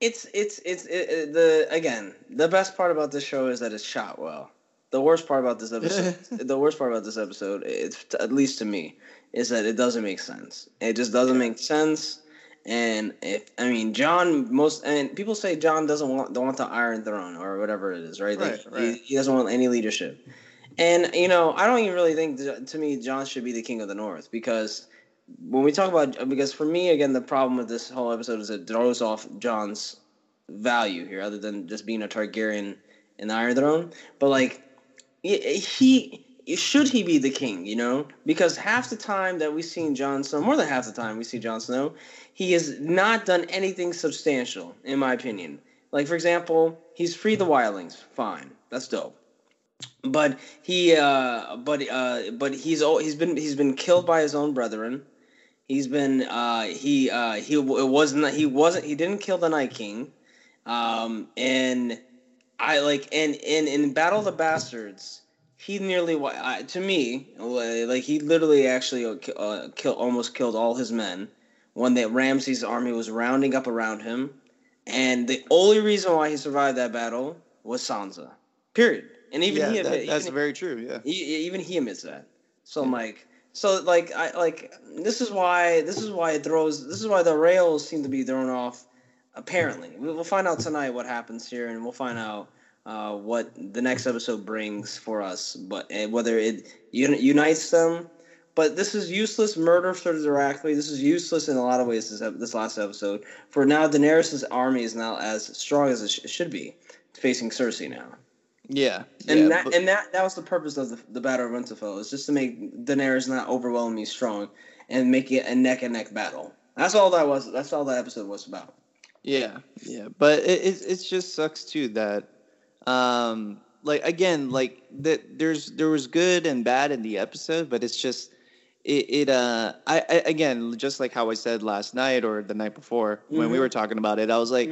Speaker 2: it's it's it's it, it- the again the best part about this show is that it's shot well. The worst part about this episode, the worst part about this episode, it's at least to me, is that it doesn't make sense. It just doesn't make sense. And if I mean Jon, most and people say Jon doesn't want don't want the Iron Throne or whatever it is, right? Like,
Speaker 1: Right, right.
Speaker 2: He, he doesn't want any leadership. And you know, I don't even really think to me Jon should be the king of the North because when we talk about because for me again the problem with this whole episode is it throws off Jon's value here other than just being a Targaryen in the Iron Throne. But like he should he be the king, you know? Because half the time that we've seen Jon Snow, more than half the time we see Jon Snow, he has not done anything substantial, in my opinion. Like for example, he's freed the wildlings, fine, that's dope. But he, uh, but uh, but he's he's been he's been killed by his own brethren. He's been uh, he uh, he it wasn't he wasn't he didn't kill the Night King, um, and I like and in in Battle of the Bastards, he nearly to me like he literally actually uh, uh, kill almost killed all his men when that Ramsay's army was rounding up around him, and the only reason why he survived that battle was Sansa. Period. And even
Speaker 1: yeah,
Speaker 2: he
Speaker 1: that,
Speaker 2: admit,
Speaker 1: that's
Speaker 2: even,
Speaker 1: very true. Yeah.
Speaker 2: he, even he admits that. So I'm like, so like I like this is why this is why it throws this is why the rails seem to be thrown off. Apparently, we'll find out tonight what happens here, and we'll find out uh, what the next episode brings for us. But uh, whether it uni- unites them, but this is useless murder for directly. This is useless in a lot of ways. This, this last episode, for now, Daenerys' army is now as strong as it sh- should be, facing Cersei now.
Speaker 1: Yeah.
Speaker 2: And
Speaker 1: yeah,
Speaker 2: that
Speaker 1: but-
Speaker 2: and that that was the purpose of the, the battle of Winterfell is just to make Daenerys not overwhelmingly strong and make it a neck and neck battle. That's all that was. That's all that episode was about.
Speaker 1: Yeah, yeah, but it it, it just sucks too that, um, like again, like that there's there was good and bad in the episode, but it's just it, it uh I, I again just like how I said last night or the night before when we
Speaker 2: Mhm.
Speaker 1: were talking about it, I was like,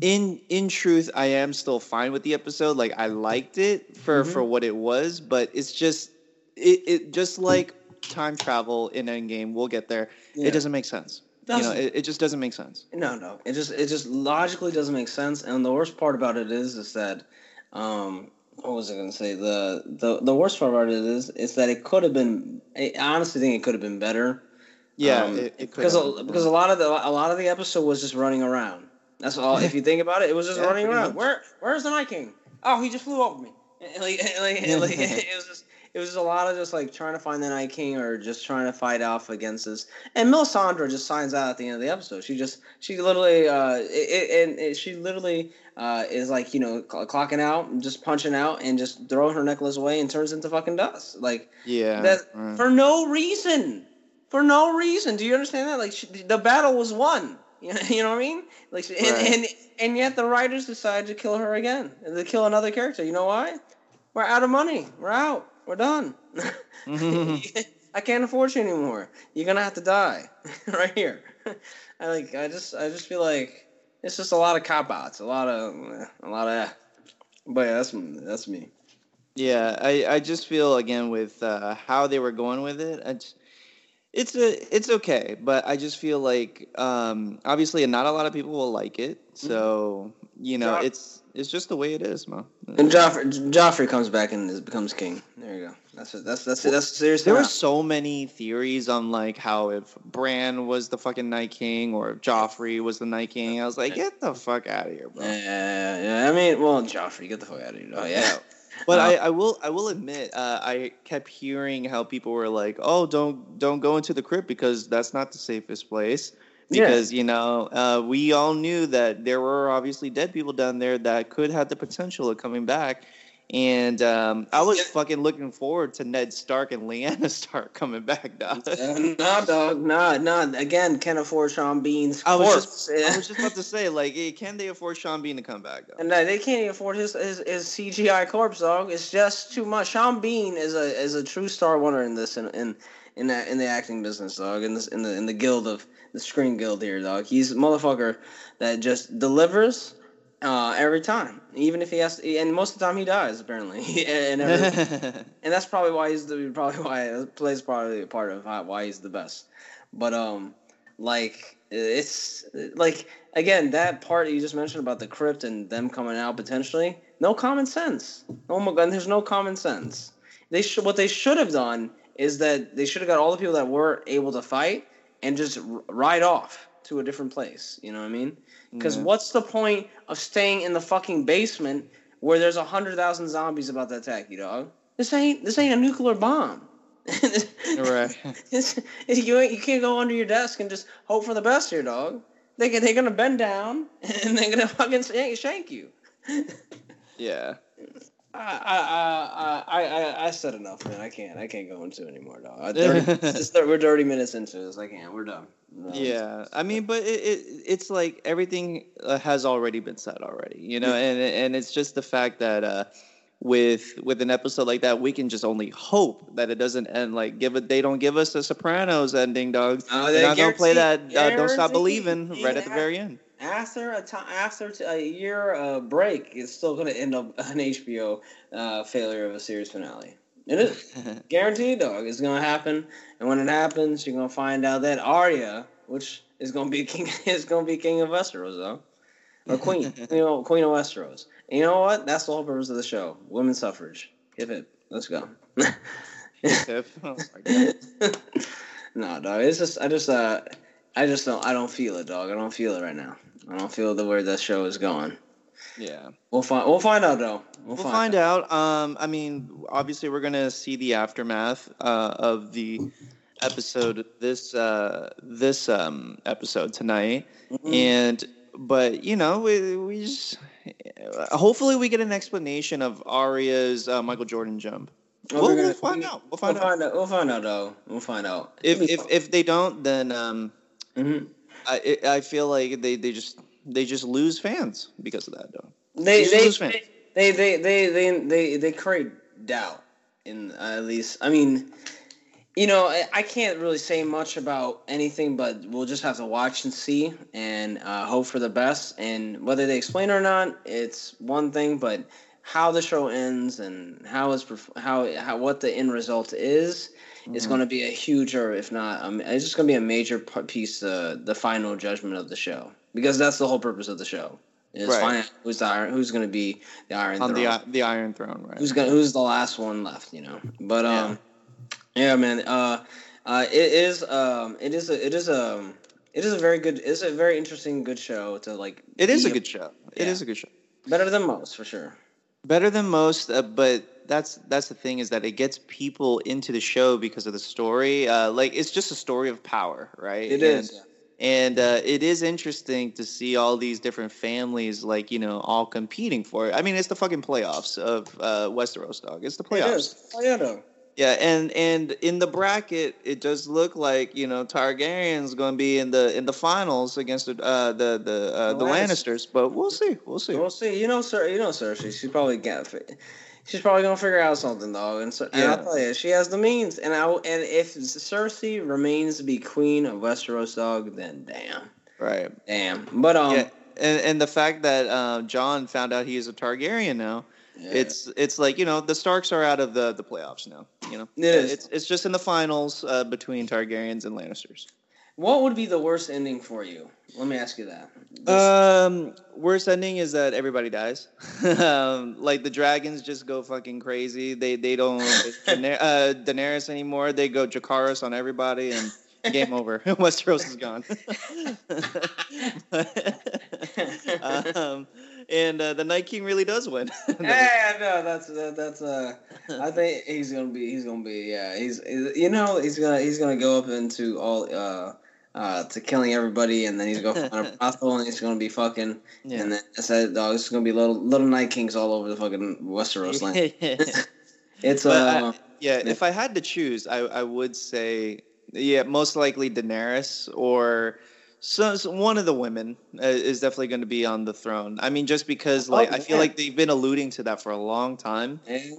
Speaker 1: in in truth, I am still fine with the episode. Like I liked it for
Speaker 2: Mhm.
Speaker 1: for what it was, but it's just it it just like time travel in Endgame. We'll get there.
Speaker 2: Yeah.
Speaker 1: It doesn't make sense. You know, it, it just doesn't make sense.
Speaker 2: No, no. It just it just logically doesn't make sense. And the worst part about it is is that um what was I gonna say? The the the worst part about it is is that it could have been I honestly think it could have been better.
Speaker 1: Yeah,
Speaker 2: Um,
Speaker 1: it, it could
Speaker 2: because
Speaker 1: have.
Speaker 2: a, because a lot of the a lot of the episode was just running around. That's all. if you think about it, it was just
Speaker 1: Yeah,
Speaker 2: running around.
Speaker 1: much.
Speaker 2: Where where's the Night King? Oh, he just flew over me. And Like, like, like, it was just it was a lot of just like trying to find the Night King or just trying to fight off against this. And Melisandre just signs out at the end of the episode. She just she literally uh it, and it, she literally uh is like you know cl- clocking out just punching out and just throwing her necklace away and turns into fucking dust. Like
Speaker 1: yeah,
Speaker 2: that for no reason. For no reason. Do you understand that? Like she, the battle was won. You know, you know what I mean? Like, she- and,
Speaker 1: Right.
Speaker 2: and and yet the writers decided to kill her again. And to kill another character. You know why? We're out of money. We're out. We're done. I can't afford you anymore. You're gonna have to die right here. I like. I just. I just feel like it's just a lot of cop outs. A lot of. A lot of. But yeah, that's that's me.
Speaker 1: yeah. I, I just feel again with uh, how they were going with it. I just, it's a it's okay, but I just feel like um, obviously not a lot of people will like it. So you know, it's it's just the way it is, man.
Speaker 2: And Joffrey, Joffrey comes back and is, becomes king. There you go. That's it. That's that's it. That's serious.
Speaker 1: There were so many theories on like how if Bran was the fucking Night King or if Joffrey was the Night King. I was like, get the fuck out of here, bro.
Speaker 2: Yeah, yeah. I mean, well, Joffrey, get the fuck out of here. Oh yeah.
Speaker 1: But
Speaker 2: Uh,
Speaker 1: I, I will I will admit uh, I kept hearing how people were like, oh don't don't go into the crypt because that's not the safest place
Speaker 2: Yeah.
Speaker 1: because you know uh, we all knew that there were obviously dead people down there that could have the potential of coming back. And um, I was
Speaker 2: Yeah.
Speaker 1: fucking looking forward to Ned Stark and Lyanna Stark coming back, dog.
Speaker 2: Uh, nah, dog. Nah, nah. Again, can't afford Sean Bean's
Speaker 1: I was
Speaker 2: corpse.
Speaker 1: just I was just about to say, like, eh, can they afford Sean Bean to come back? Though?
Speaker 2: And uh, they can't afford his, his his CGI corpse, dog. It's just too much. Sean Bean is a is a true star winner in this in in in that in the acting business, dog. In this in the in the guild of the screen guild here, dog. He's a motherfucker that just delivers uh, every time, even if he has. To, and most of the time he dies apparently, and every, and that's probably why he's the probably why plays probably a part of why he's the best. But um, like it's like again that part you just mentioned about the crypt and them coming out potentially. No common sense. Oh my god, there's no common sense. They should what they should have done is that they should have got all the people that were able to fight and just ride off to a different place. You know what I mean? Because
Speaker 1: Yeah.
Speaker 2: what's the point of staying in the fucking basement where there's a hundred thousand zombies about to attack you, dog? This ain't this ain't a nuclear bomb.
Speaker 1: right.
Speaker 2: It's, you you can't go under your desk and just hope for the best here, dog. They can, they're gonna bend down and they're gonna fucking shank you.
Speaker 1: Yeah.
Speaker 2: I, I, I, I, said enough, man. I can't I can't go into it anymore, dog. 30, we're thirty minutes into this. I can't. We're done. No,
Speaker 1: Yeah, I mean, but it, it it's like everything uh, has already been said already, you know, and and it's just the fact that uh, with with an episode like that, we can just only hope that it doesn't end like give it. They don't give us a Sopranos ending, dog.
Speaker 2: Oh,
Speaker 1: They're
Speaker 2: they
Speaker 1: gonna play that. Uh, don't stop believing right at the very end.
Speaker 2: After a time after t- a year uh, break, it's still gonna end up an HBO uh, failure of a series finale. It is. Guaranteed, dog. It's gonna happen, and when it happens, you're gonna find out that Arya, which is gonna be king. Is gonna be king of Westeros though, or queen. you know, queen of Westeros. And you know what? That's the whole purpose of the show. Women's suffrage. Hip hip. Let's go.
Speaker 1: Oh my God.
Speaker 2: no, dog. It's just I just uh I just don't I don't feel it, dog. I don't feel it right now. I don't feel the where that show is going.
Speaker 1: yeah.
Speaker 2: We'll find we'll find out though. We'll,
Speaker 1: We'll find out. Um, I mean, obviously, we're gonna see the aftermath uh, of the episode this uh, this um, episode tonight,
Speaker 2: Mhm.
Speaker 1: and but you know, we we just hopefully we get an explanation of Arya's uh, Michael Jordan jump.
Speaker 2: Oh,
Speaker 1: we'll,
Speaker 2: we're
Speaker 1: we'll
Speaker 2: gonna-
Speaker 1: find out. We'll
Speaker 2: We'll
Speaker 1: find out.
Speaker 2: find out. We'll find out though. We'll find out.
Speaker 1: If if if they don't, then um,
Speaker 2: hmm
Speaker 1: I I feel like they, they just they just lose fans because of that. Though.
Speaker 2: they they,
Speaker 1: lose fans.
Speaker 2: they they they they they they create doubt in uh, at least. I mean, you know, I, I can't really say much about anything, but we'll just have to watch and see and uh, hope for the best. And whether they explain or not, it's one thing, but how the show ends and how perf- how how what the end result is is
Speaker 1: Mhm.
Speaker 2: going to be a huge, or if not, um, it's just going to be a major piece, uh, the final judgment of the show, because that's the whole purpose of the show. Is
Speaker 1: Right.
Speaker 2: who's the iron, who's going to be the Iron
Speaker 1: on
Speaker 2: Throne,
Speaker 1: the the Iron Throne, right?
Speaker 2: who's gonna who's the last one left, you know. But
Speaker 1: Yeah.
Speaker 2: um, yeah, man. Uh, uh, it is um, it is a it is a it is a very good it's a very interesting good show to like.
Speaker 1: It is a good show. It
Speaker 2: Yeah.
Speaker 1: is a good show.
Speaker 2: better than most for sure.
Speaker 1: Better than most, uh, but that's that's the thing is that it gets people into the show because of the story. Uh, like it's just a story of power, right?
Speaker 2: It
Speaker 1: and,
Speaker 2: is.
Speaker 1: and uh, it is interesting to see all these different families, like you know, all competing for it. I mean, it's the fucking playoffs of uh, Westeros, dog. It's the
Speaker 2: It
Speaker 1: playoffs.
Speaker 2: is. Yeah,
Speaker 1: and and in the bracket, it does look like you know Targaryen's going to be in the in the finals against the uh, the the uh,
Speaker 2: The
Speaker 1: the
Speaker 2: Lannisters.
Speaker 1: Lannisters, but we'll see, we'll see.
Speaker 2: We'll see. You know, sir. You know, Cersei. She's probably get. She's probably gonna figure out something, dog. And, so, and
Speaker 1: Yeah.
Speaker 2: I'll tell you, she has the means. And I and if Cersei remains to be queen of Westeros, dog, then damn,
Speaker 1: Right.
Speaker 2: damn. But um,
Speaker 1: yeah, and and the fact that uh, Jon found out he is a Targaryen now,
Speaker 2: yeah.
Speaker 1: it's it's like you know the Starks are out of the the playoffs now. You know,
Speaker 2: It is.
Speaker 1: It's it's just in the finals uh, between Targaryens and Lannisters.
Speaker 2: what would be the worst ending for you? Let me ask you that. This-
Speaker 1: Um, worst ending is that everybody dies. um, like the dragons just go fucking crazy. They they don't Daener- uh, Daenerys anymore. They go Dracarys on everybody and game over. Westeros is gone. um, and uh, the Night King really does win.
Speaker 2: Hey, no, that's that, that's uh. I think he's gonna be. He's gonna be. Yeah, he's. You know, he's gonna. He's gonna go up into all. Uh, uh, to killing everybody, and then he's gonna find a brothel, and he's gonna be fucking,
Speaker 1: Yeah.
Speaker 2: and then I said, "Dog, it's gonna be little little night kings all over the fucking Westeros land." It's
Speaker 1: But I-
Speaker 2: uh,
Speaker 1: yeah,
Speaker 2: yeah.
Speaker 1: if I had to choose, I, I would say, yeah, most likely Daenerys or so, so one of the women uh, is definitely going to be on the throne. I mean, just because like
Speaker 2: Oh,
Speaker 1: I feel like they've been alluding to that for a long time,
Speaker 2: yeah.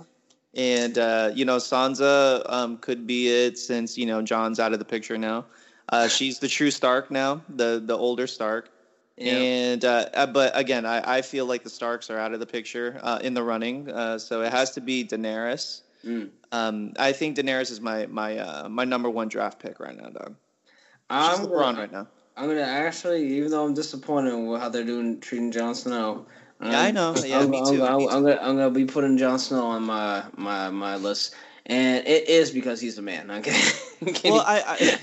Speaker 1: and uh, you know, Sansa um, could be it since you know Jon's out of the picture now. Uh, she's the true Stark now, the the older Stark.
Speaker 2: Yeah.
Speaker 1: And uh, uh, but again, I, I feel like the Starks are out of the picture uh, in the running, uh, so it has to be Daenerys.
Speaker 2: Mm.
Speaker 1: Um, I think Daenerys is my my uh, my number one draft pick right now, dog. She's
Speaker 2: I'm
Speaker 1: LeBron right now.
Speaker 2: I'm gonna actually, even though I'm disappointed with how they're doing treating Jon Snow.
Speaker 1: Um, yeah, I know. Yeah,
Speaker 2: I'm,
Speaker 1: me
Speaker 2: I'm-
Speaker 1: too,
Speaker 2: I'm,
Speaker 1: me
Speaker 2: I'm gonna, I'm gonna be putting Jon Snow on my my my list, and it is because he's a man. Okay.
Speaker 1: Well, I, I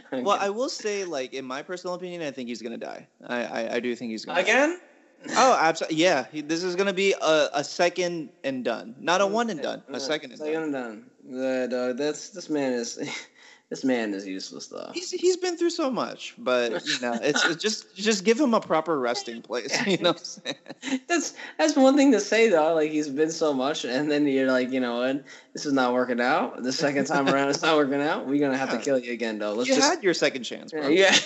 Speaker 1: well I will say like in my personal opinion, I think he's gonna die. I I, I do think he's gonna Die.
Speaker 2: again.
Speaker 1: Oh, absolutely. Yeah, he, this is gonna be a, a second and done, not a mm, one and done, a mm, second and
Speaker 2: Second
Speaker 1: done.
Speaker 2: and done. Yeah, uh, dog. That's this man is this man is useless though.
Speaker 1: He's he's been through so much, but you know, it's, it's just just give him a proper resting place. You know what I'm saying?
Speaker 2: That's that's one thing to say though. Like he's been so much, and then you're like, you know what? This is not working out. The second time around, it's not working out. We're gonna have to kill you again, though. Let's
Speaker 1: You
Speaker 2: just
Speaker 1: had your second chance, bro.
Speaker 2: yeah.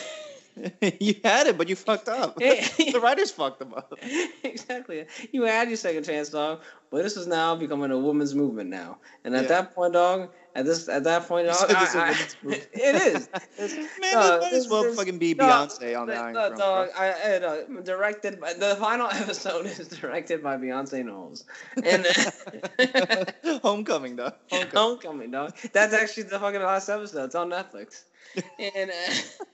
Speaker 1: you had it, but you fucked up.
Speaker 2: Yeah.
Speaker 1: the writers fucked them up.
Speaker 2: exactly. You had your second chance, dog. But this is now becoming a woman's movement now. And at
Speaker 1: Yeah.
Speaker 2: that point, dog, at this at that point, dog,
Speaker 1: said this is a
Speaker 2: I- I- it is. It's-
Speaker 1: Man,
Speaker 2: no,
Speaker 1: might as well fucking be
Speaker 2: no,
Speaker 1: Beyonce on the Iron
Speaker 2: no,
Speaker 1: Throne.
Speaker 2: dog, I, I, no, directed by the final episode is directed by Beyonce Knowles. And.
Speaker 1: Homecoming, dog. Homecoming.
Speaker 2: Homecoming, dog. That's actually the fucking last episode. It's on Netflix. And uh,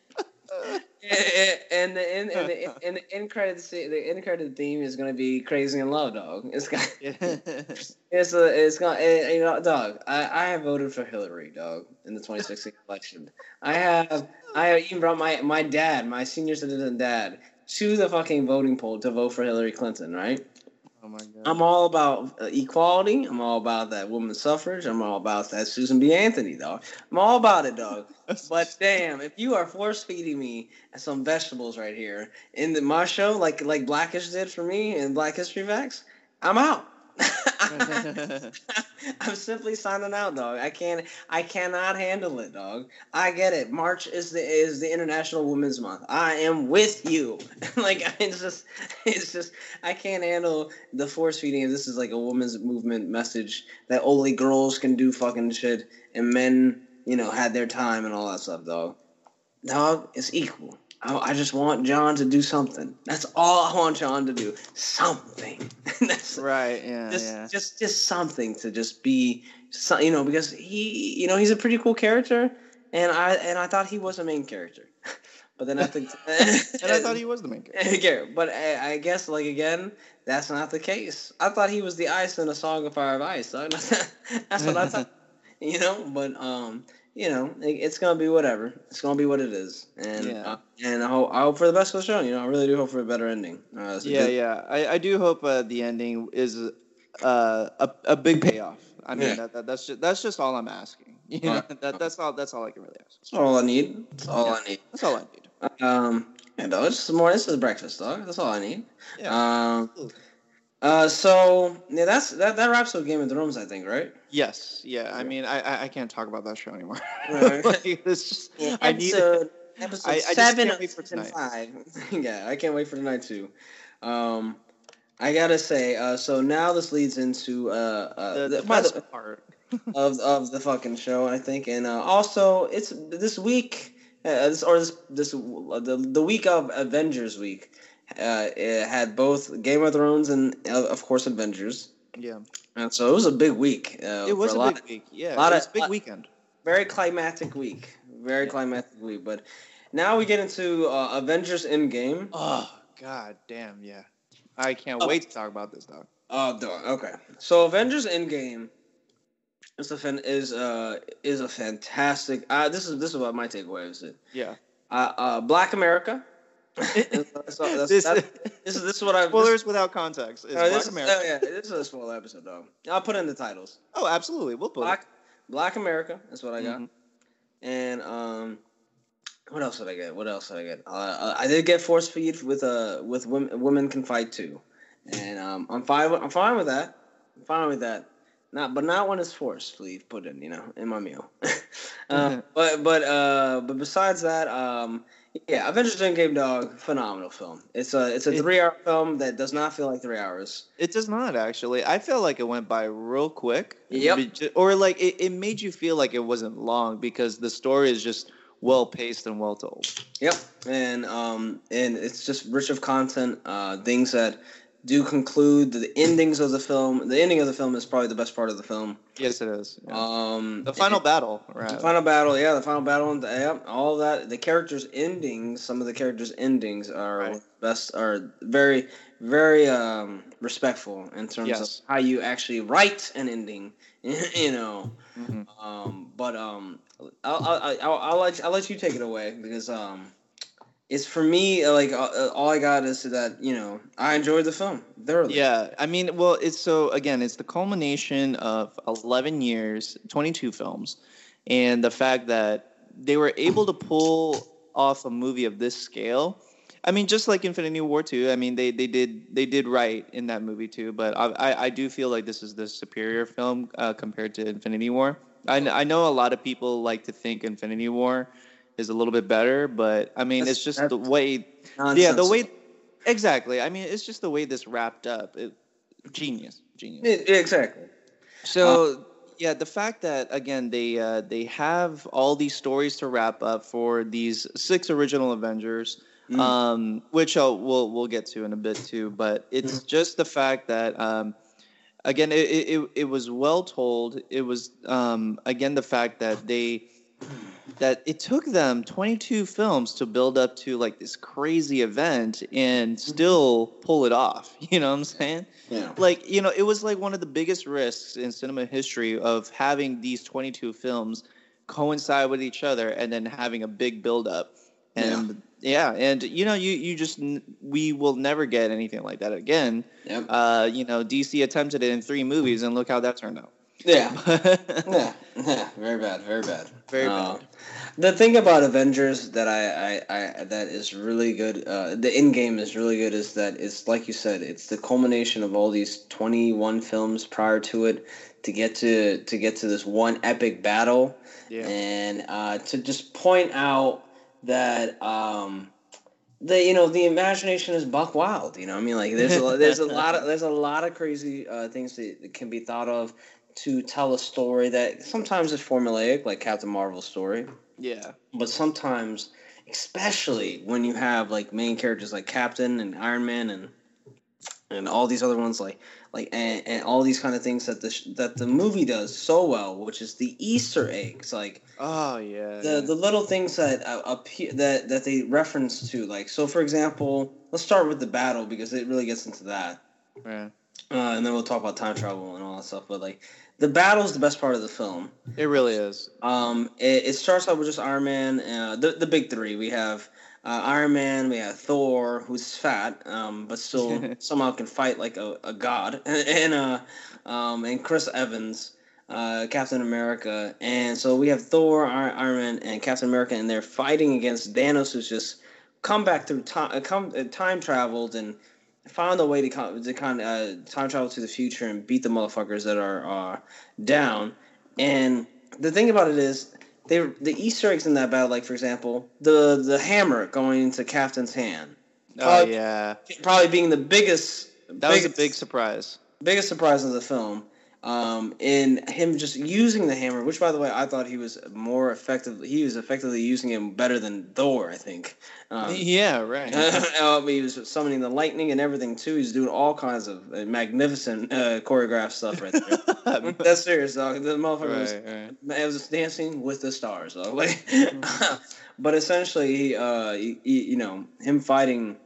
Speaker 2: and the in and the, and the end credit the end credit theme is gonna be "Crazy in Love," dog. It's got it's a it's gonna it, you know, dog. I I have voted for Hillary, dog, in the 2016 election. I have I have even brought my my dad, my senior citizen dad, to the fucking voting poll to vote for Hillary Clinton, right?
Speaker 1: Oh my god.
Speaker 2: I'm all about uh, equality. I'm all about that women's suffrage. I'm all about that Susan B. Anthony, dog. I'm all about it, dog. but damn, if you are force feeding me some vegetables right here in the, my show, like like Blackish did for me in Black History Facts, I'm out. I'm simply signing out, dog. I can't. I cannot handle it, dog. I get it. March is the is the International Women's Month. I am with you. like it's just, it's just. I can't handle the force feeding. This is like a women's movement message that only girls can do fucking shit, and men, you know, had their time and all that stuff, dog. Dog, it's equal. I, just want Jon to do something. That's all I want Jon to do. Something.
Speaker 1: That's right. Yeah.
Speaker 2: Just,
Speaker 1: yeah.
Speaker 2: just, just something to just be, you know, because he, you know, he's a pretty cool character, and I, and I thought he was a main character, but then I think,
Speaker 1: and I thought he was the main character.
Speaker 2: but I, I, guess, like again, that's not the case. I thought he was the ice in a song of fire of ice. that's what I thought. You know, but um, you know, it, it's gonna be whatever. It's gonna be what it is, and yeah. uh, and I hope I hope for the best for the show. You know, I really do hope for a better ending.
Speaker 1: Uh, yeah, good... yeah, I, I do hope uh, the ending is uh, a a big payoff. I mean, yeah. that, that, that's just that's just all I'm asking. You know, that that's all that's all I can really ask.
Speaker 2: That's all I need. That's all yeah. I need.
Speaker 1: That's all I need.
Speaker 2: Um, yeah, dog. It's more. This is breakfast, dog. That's all I need. Yeah. Um. Uh, so yeah, that's that. That wraps up Game of Thrones, I think, right?
Speaker 1: Yes. Yeah. I mean, I I can't talk about that show anymore. Right. like, it's just yeah, I need episode
Speaker 2: I, seven I for tonight. five. yeah, I can't wait for tonight too. Um, I gotta say, uh, so now this leads into uh, uh
Speaker 1: the, the, the best the, part
Speaker 2: of of the fucking show, I think, and uh, also it's this week, uh, this or this this the the week of Avengers week uh, it had both Game of Thrones and uh, of course Avengers.
Speaker 1: Yeah.
Speaker 2: And so it was a big week. Uh,
Speaker 1: it was a, a
Speaker 2: lot,
Speaker 1: big week. Yeah. A lot it was of, a big lot, weekend.
Speaker 2: Very climatic week. Very yeah. climatic week. But now we get into uh, Avengers Endgame.
Speaker 1: Oh God damn yeah! I can't oh. wait to talk about this dog.
Speaker 2: Oh dog. Okay. So Avengers Endgame is a fan, is uh is a fantastic. Uh, this is this is what my takeaway is. It.
Speaker 1: Yeah.
Speaker 2: Uh, uh, Black America that's, that's, this, that's, this, is this is what I
Speaker 1: spoilers this, without context. Is
Speaker 2: uh, this, is, uh, yeah, this is a spoiler episode though. I'll put in the titles.
Speaker 1: Oh, absolutely, we'll put
Speaker 2: Black
Speaker 1: it.
Speaker 2: Black America. That's what I got. Mm-hmm. And um, what else did I get? What else did I get? Uh, uh I did get Force Feed with uh with women women can fight too, and um, I'm fine. With, I'm fine with that. I'm fine with that. Not, but not when it's force feed put in, you know, in my meal. uh, mm-hmm. But but uh, but besides that, um, yeah, Avengers Endgame Dog, phenomenal film. It's a it's a three hour film that does not feel like three hours.
Speaker 1: It does not actually. I feel like it went by real quick.
Speaker 2: Yep.
Speaker 1: Or like it, it made you feel like it wasn't long because the story is just well paced and well told.
Speaker 2: Yep. And um and it's just rich of content, uh things that do conclude the endings of the film. The ending of the film is probably the best part of the film.
Speaker 1: Yes, it is.
Speaker 2: Yeah. Um,
Speaker 1: the final
Speaker 2: it,
Speaker 1: battle, right?
Speaker 2: The final battle, yeah, the final battle, And the, yeah, all that. The characters' endings, some of the characters' endings are right. best, are very, very um, respectful in terms yes. of how you actually write an ending. you know, mm-hmm. um, but um, I'll, I'll, I'll, I'll, let I'll let you take it away because um it's for me like uh, uh, all I got is that you know I enjoyed the film thoroughly.
Speaker 1: Yeah, I mean, well, it's so again, it's the culmination of eleven years, twenty two films, and the fact that they were able to pull off a movie of this scale. I mean, just like Infinity War two. I mean, they they did they did right in that movie too. But I I, I do feel like this is the superior film uh, compared to Infinity War. I I know a lot of people like to think Infinity War is a little bit better, but I mean, that's, it's just the way. Yeah, the way. Exactly. I mean, it's just the way this wrapped up. It, genius, genius.
Speaker 2: Exactly.
Speaker 1: So. Uh, yeah, the fact that again they uh, they have all these stories to wrap up for these six original Avengers, mm. um, which I'll, we'll we'll get to in a bit too. But it's mm. just the fact that um, again it, it, it was well told. It was um, again the fact that they that it took them 22 films to build up to like this crazy event and still pull it off. You know what I'm saying?
Speaker 2: Yeah.
Speaker 1: Like, you know, it was like one of the biggest risks in cinema history of having these 22 films coincide with each other and then having a big build up. And yeah, and you know, you you just we will never get anything like that again.
Speaker 2: Yep.
Speaker 1: Uh, you know, DC attempted it in three movies and look how that turned out.
Speaker 2: Yeah. yeah. Yeah. Very bad. Very bad.
Speaker 1: Very
Speaker 2: Uh,
Speaker 1: bad.
Speaker 2: The thing about Avengers that I, I, I that is really good, uh, the end game is really good, is that it's like you said, it's the culmination of all these twenty one films prior to it to get to to get to this one epic battle,
Speaker 1: Yeah.
Speaker 2: and uh, to just point out that um, the you know the imagination is buck wild. You know, I mean, like there's a, there's a lot of there's a lot of crazy uh, things that can be thought of to tell a story that sometimes is formulaic, like Captain Marvel's story
Speaker 1: Yeah.
Speaker 2: but sometimes especially when you have like main characters like captain and iron man and and all these other ones like like and, and all these kind of things that the sh- that the movie does so well which is the easter eggs like
Speaker 1: Oh yeah.
Speaker 2: the the little things that uh, appear that that they reference to like so for example let's start with the battle because it really gets into that
Speaker 1: yeah.
Speaker 2: Uh, and then we'll talk about time travel and all that stuff but like the battle is the best part of the film
Speaker 1: It really is.
Speaker 2: um, it, it starts out with just Iron Man, uh, the the big three. We have uh, Iron Man, we have Thor, who's fat, um, but still somehow can fight like a, a god, and uh, um, and Chris Evans, uh, Captain America, and so we have Thor, Iron, Man, and Captain America, and they're fighting against Thanos, who's just come back through time, uh, come uh, time traveled and found a way to come to kind of uh, time travel to the future and beat the motherfuckers that are uh, down. And the thing about it is, they the Easter eggs in that battle, like for example, the the hammer going into Captain's hand,
Speaker 1: Oh yeah.
Speaker 2: probably being the biggest
Speaker 1: That was a big surprise.
Speaker 2: biggest surprise of the film. Um, in him just using the hammer, which by the way I thought he was more effective. He was effectively using him better than Thor, I think. Um,
Speaker 1: yeah. Right.
Speaker 2: he was summoning the lightning and everything too. He's doing all kinds of uh, magnificent uh, choreographed stuff right there. That's serious, dog. The motherfucker was
Speaker 1: right, right.
Speaker 2: was dancing with the stars, dog. Like,
Speaker 1: Mm-hmm.
Speaker 2: but essentially, he, uh, he, he- you know, him fighting,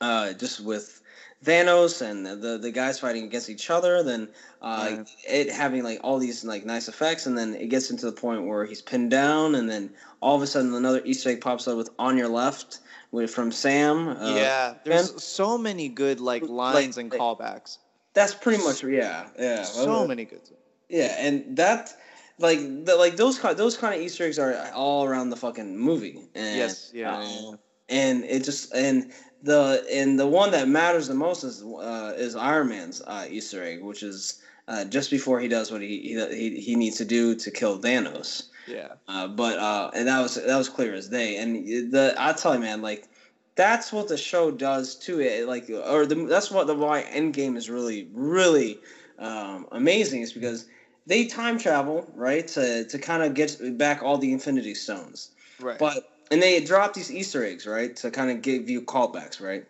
Speaker 2: uh, just with Thanos and the the guys fighting against each other, then uh,
Speaker 1: Right.
Speaker 2: it having like all these like nice effects, and then it gets into the point where he's pinned down, and then all of a sudden another Easter egg pops up with "On Your Left" with from Sam. Uh,
Speaker 1: yeah. There's
Speaker 2: Ben?
Speaker 1: so many good like lines and
Speaker 2: like-
Speaker 1: callbacks.
Speaker 2: that's pretty much yeah, yeah.
Speaker 1: So many good.
Speaker 2: Yeah, and that like the, like those kind those kind of Easter eggs are all around the fucking movie. And,
Speaker 1: Yes. Yeah.
Speaker 2: uh,
Speaker 1: yeah, yeah.
Speaker 2: and it just and the and the one that matters the most is uh, is Iron Man's uh, Easter egg, which is uh, just before he does what he, he he needs to do to kill Thanos.
Speaker 1: Yeah.
Speaker 2: Uh, but uh, and that was that was clear as day. And the I tell you, man, like that's what the show does to it. Like or the that's what the why Endgame is really really um, amazing is because they time travel right to to kind of get back all the Infinity Stones.
Speaker 1: Right.
Speaker 2: But and they drop these Easter eggs, right, to kind of give you callbacks, right?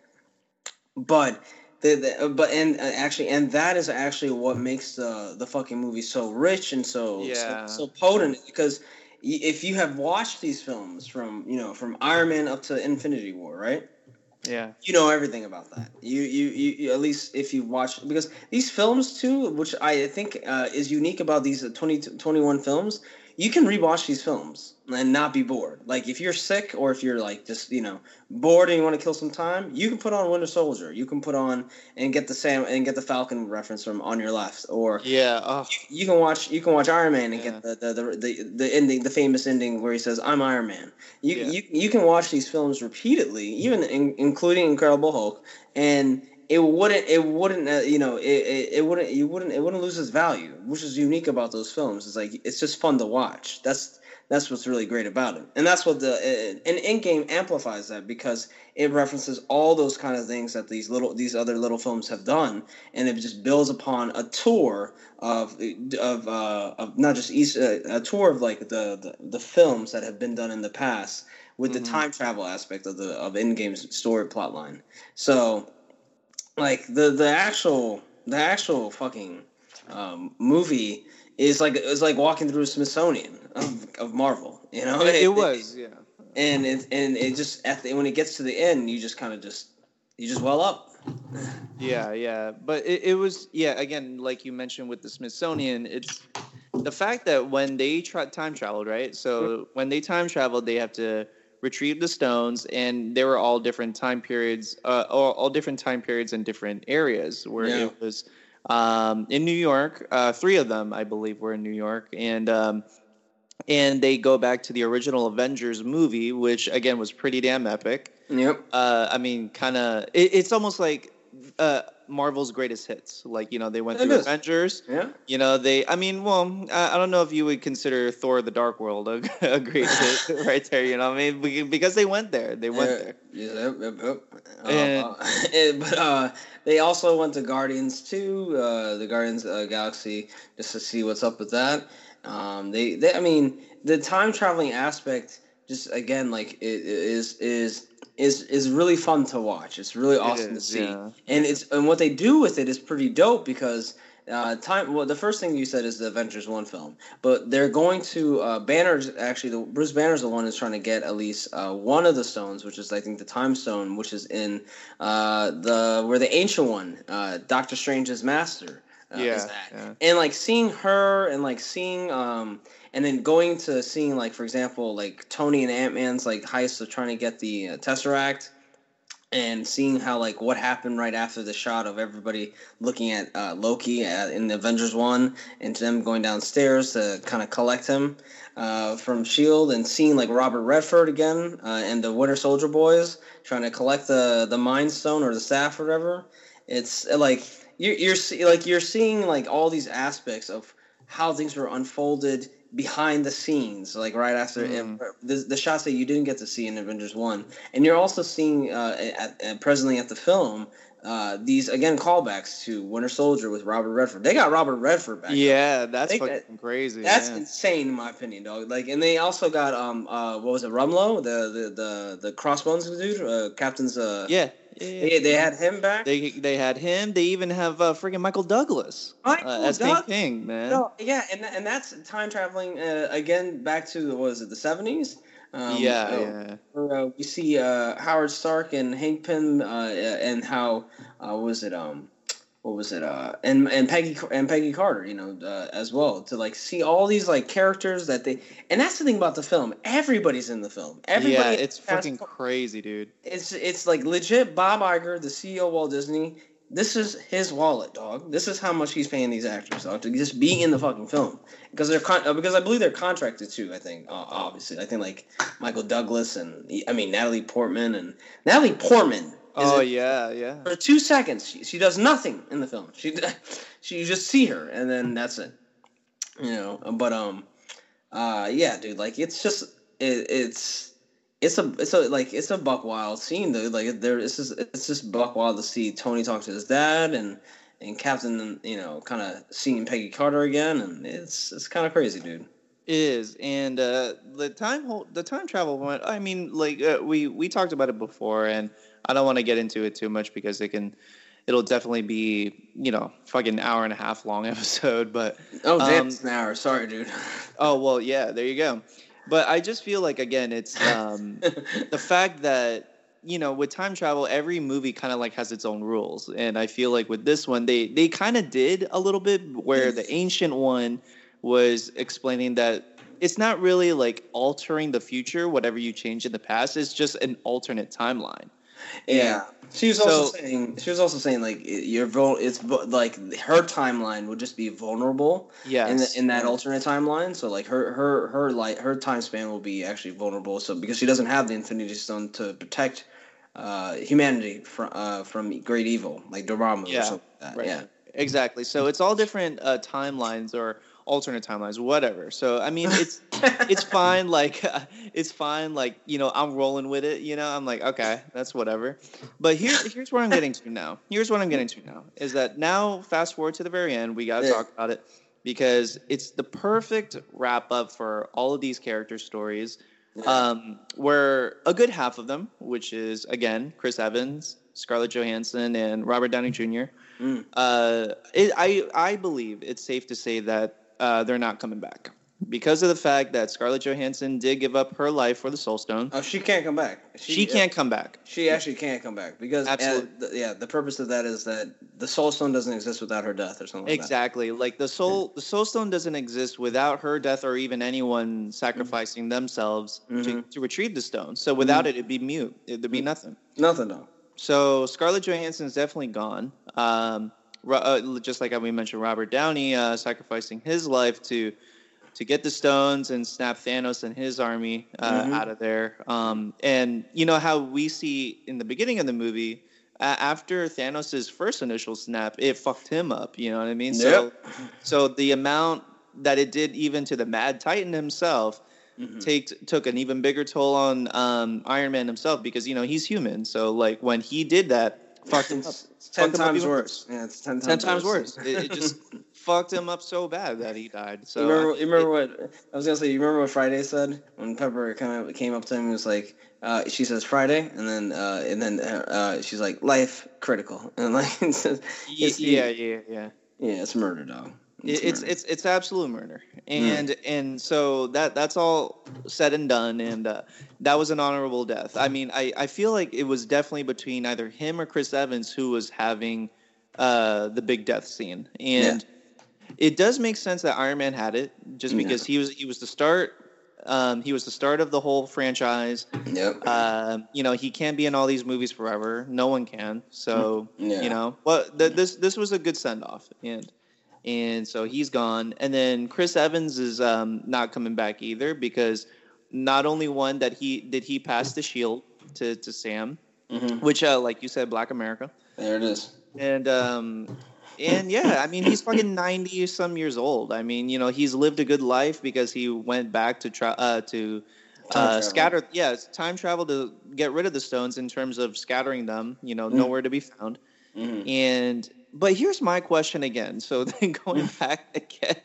Speaker 2: But the, the but and uh, actually and that is actually what makes the the fucking movie so rich and so
Speaker 1: Yeah.
Speaker 2: so, so potent because if you have watched these films from you know from Iron Man up to Infinity War, right?
Speaker 1: yeah.
Speaker 2: you know everything about that. You, you, you, you at least if you watch because these films too, which I think uh, is unique about these uh, 20, 21 films, you can rewatch these films and not be bored. Like if you're sick or if you're like just you know bored and you want to kill some time, you can put on Winter Soldier. You can put on and get the Sam and get the Falcon reference from on your left, or
Speaker 1: Yeah. Oh.
Speaker 2: you can watch you can watch Iron Man and
Speaker 1: Yeah.
Speaker 2: get the, the, the, the, the ending, the famous ending where he says, "I'm Iron Man." You
Speaker 1: Yeah.
Speaker 2: you, you can watch these films repeatedly, even in, including Incredible Hulk, and it wouldn't it wouldn't uh, you know it, it, it wouldn't you wouldn't it wouldn't lose its value, which is unique about those films. It's like it's just fun to watch. That's that's what's really great about it, and that's what the uh, and Endgame amplifies that because it references all those kind of things that these little these other little films have done, and it just builds upon a tour of of uh, of not just East, uh, a tour of like the, the the films that have been done in the past with
Speaker 1: Mhm.
Speaker 2: the time travel aspect of the of Endgame's story plot line. So, like the the actual the actual fucking um, movie is like it's like walking through a Smithsonian of, of Marvel. You know,
Speaker 1: it, it was, yeah.
Speaker 2: And it and it just at the, when it gets to the end, you just kind of just you just well up.
Speaker 1: yeah, yeah, but it, it was yeah. Again, like you mentioned with the Smithsonian, it's the fact that when they tra- time traveled, right? So when they time traveled, they have to retrieve the stones, and they were all different time periods, uh, all, all different time periods in different areas. Where
Speaker 2: Yeah.
Speaker 1: it was um, in New York, uh, three of them, I believe, were in New York, and um, and they go back to the original Avengers movie, which again was pretty damn epic.
Speaker 2: Yep.
Speaker 1: Uh, I mean, kind of, it, it's almost like uh, Marvel's greatest hits. Like you know, they went
Speaker 2: It
Speaker 1: through
Speaker 2: is.
Speaker 1: Avengers.
Speaker 2: Yeah.
Speaker 1: You know, they. I mean, well, I, I don't know if you would consider Thor: The Dark World a, a great hit right there. You know, what I mean, because they went there. They went
Speaker 2: Yeah,
Speaker 1: there.
Speaker 2: Yep, yep, yep. Uh,
Speaker 1: And-
Speaker 2: uh, and- but uh, they also went to Guardians too, uh, the Guardians uh, Galaxy, just to see what's up with that. Um, they, they, I mean, the time traveling aspect, just again, like it, it is is is is really fun to watch. It's really awesome to see,
Speaker 1: yeah.
Speaker 2: and it's and what they do with it is pretty dope because. Uh, time. Well, the first thing you said is the Avengers one film, but they're going to uh, Banner's actually. The, Bruce Banner's the one who's trying to get at least uh, one of the stones, which is I think the Time Stone, which is in uh, the where the ancient one, uh, Doctor Strange's master. Uh,
Speaker 1: Yeah,
Speaker 2: is at.
Speaker 1: yeah.
Speaker 2: and like seeing her and like seeing um and then going to seeing like for example like Tony and Ant Man's like heist of trying to get the uh, Tesseract and seeing how like what happened right after the shot of everybody looking at uh, Loki at, in Avengers one and them going downstairs to kind of collect him uh, from Shield and seeing like Robert Redford again uh, and the Winter Soldier boys trying to collect the the Mind Stone or the staff or whatever. It's uh, like you're you're like you're seeing like all these aspects of how things were unfolded behind the scenes, like right after
Speaker 1: Mm.
Speaker 2: the, the shots that you didn't get to see in Avengers One, and you're also seeing uh, at, at presently at the film uh, these again callbacks to Winter Soldier with Robert Redford. They got Robert Redford back.
Speaker 1: Yeah, that's fucking crazy.
Speaker 2: That's
Speaker 1: yeah.
Speaker 2: insane in my opinion, dog. Like, and they also got um uh what was it Rumlow the the the the Crossbones dude uh, Captain's uh
Speaker 1: yeah. yeah,
Speaker 2: they, they had him back.
Speaker 1: They they had him. They even have uh, freaking Michael Douglas
Speaker 2: Michael
Speaker 1: uh, as
Speaker 2: Doug-
Speaker 1: Hank Pym, man.
Speaker 2: No, yeah, and and that's time traveling uh, again back to what was it the seventies? Um,
Speaker 1: yeah,
Speaker 2: uh,
Speaker 1: yeah.
Speaker 2: where, uh, we see uh, Howard Stark and Hank Pym, uh, and how uh, was it um, what was it uh, and and Peggy and Peggy Carter, you know, uh, as well to like see all these like characters that they and that's the thing about the film. Everybody's in the film. Everybody.
Speaker 1: yeah, it's fucking crazy, dude.
Speaker 2: It's it's like legit. Bob Iger, the CEO of Walt Disney. This is his wallet, dog. This is how much he's paying these actors, dog, to just be in the fucking film because they're con- uh, because I believe they're contracted too. I think uh, obviously I think like Michael Douglas and I mean Natalie Portman and Natalie Portman.
Speaker 1: Oh yeah, yeah.
Speaker 2: For two seconds, she, she does nothing in the film. She she you just see her and then that's it. You know, but um, uh, yeah, dude, like it's just it, it's it's a it's a like it's a buck wild scene, though. Like there, it's just it's just buck wild to see Tony talk to his dad and and Captain, you know, kind of seeing Peggy Carter again, and it's it's kind of crazy, dude.
Speaker 1: It is, and uh, the time the time travel one. I mean, like uh, we we talked about it before, and I don't want to get into it too much because it can, it'll definitely be you know fucking hour and a half long episode. But
Speaker 2: Oh, damn,
Speaker 1: Um,
Speaker 2: it's an hour. Sorry, dude.
Speaker 1: oh well, yeah, there you go. But I just feel like again, it's um, the fact that you know with time travel every movie kind of like has its own rules. And i feel like with this one they they kind of did a little bit where the ancient one was explaining that it's not really like altering the future whatever you change in the past. It's just an alternate timeline.
Speaker 2: Yeah. She was also
Speaker 1: So-
Speaker 2: saying she was also saying like you're vul- it's like her timeline would just be vulnerable
Speaker 1: yes
Speaker 2: in the, in that alternate timeline. So like her her her like her time span will be actually vulnerable. So because she doesn't have the Infinity Stone to protect uh, humanity from uh, from great evil like Dormammu
Speaker 1: Yeah,
Speaker 2: or something like that.
Speaker 1: right.
Speaker 2: Yeah.
Speaker 1: exactly so it's all different uh, timelines or alternate timelines whatever so i mean it's it's fine like it's fine like you know i'm rolling with it you know i'm like okay that's whatever but here here's where i'm getting to now here's what i'm getting to now is that now fast forward to the very end we got to
Speaker 2: Yeah.
Speaker 1: talk about it because it's the perfect wrap up for all of these character stories um, where a good half of them which is again chris evans scarlett johansson and robert downey jr
Speaker 2: Mm.
Speaker 1: uh, it, I I believe it's safe to say that uh, they're not coming back. Because of the fact that Scarlett Johansson did give up her life for the Soul Stone.
Speaker 2: Oh, she can't come back.
Speaker 1: She, can't come back.
Speaker 2: She actually can't come back because uh,
Speaker 1: Absolutely.
Speaker 2: th- yeah, the purpose of that is that the Soul Stone doesn't exist without her death or something. Like that.
Speaker 1: Exactly. Like the soul, the soul stone doesn't exist without her death or even anyone sacrificing themselves to,
Speaker 2: Mhm.
Speaker 1: to retrieve the stone. So without it, it'd be mute. It'd be nothing.
Speaker 2: Nothing though.
Speaker 1: So Scarlett Johansson is definitely gone. Um, uh, just like we mentioned, Robert Downey uh, sacrificing his life to to get the stones and snap Thanos and his army uh,
Speaker 2: Mhm.
Speaker 1: out of there. Um, and you know how we see in the beginning of the movie. Uh, after Thanos' first initial snap, it fucked him up. You know what I mean? So, so the amount that it did even to the Mad Titan himself
Speaker 2: Mhm.
Speaker 1: take took an even bigger toll on um, Iron Man himself because you know he's human. So like when he did that, fucked him up.
Speaker 2: It's, ten
Speaker 1: Fucked him up
Speaker 2: times
Speaker 1: even
Speaker 2: worse. Yeah, it's ten times,
Speaker 1: Ten times worse. It, it just fucked him up so bad that he died. So
Speaker 2: you remember, you remember what I was gonna say? You remember what Friday said when Pepper kind of came up to him and was like, uh, she says Friday, and then uh, and then uh, uh, she's like life critical, and like it says,
Speaker 1: y-
Speaker 2: it's-
Speaker 1: yeah, yeah, yeah.
Speaker 2: yeah, it's murder, dog.
Speaker 1: It- It's
Speaker 2: murder.
Speaker 1: it's it's absolute murder,
Speaker 2: Mm.
Speaker 1: and and so that that's all said and done, and uh, that was an honorable death. I mean, I I feel like it was definitely between either him or Chris Evans who was having uh, the big death scene, and it does make sense that Iron Man had it just
Speaker 2: Yeah.
Speaker 1: because he was he was the start. Um, he was the start of the whole franchise.
Speaker 2: Yep.
Speaker 1: Um, you know, he can't be in all these movies forever. No one can. So
Speaker 2: Yeah.
Speaker 1: you know, well, th- this this was a good send off, and and so he's gone. And then Chris Evans is um, not coming back either because not only one that he did he pass the shield to to Sam,
Speaker 2: hmm
Speaker 1: which uh, like you said, Black America,
Speaker 2: There it is.
Speaker 1: and um, and yeah, I mean he's fucking ninety some years old. I mean you know he's lived a good life because he went back to try uh, to. Uh, scatter, yeah, time travel to get rid of the stones in terms of scattering them. You know,
Speaker 2: Mm.
Speaker 1: nowhere to be found.
Speaker 2: hmm
Speaker 1: And but here's my question again. So then going back again,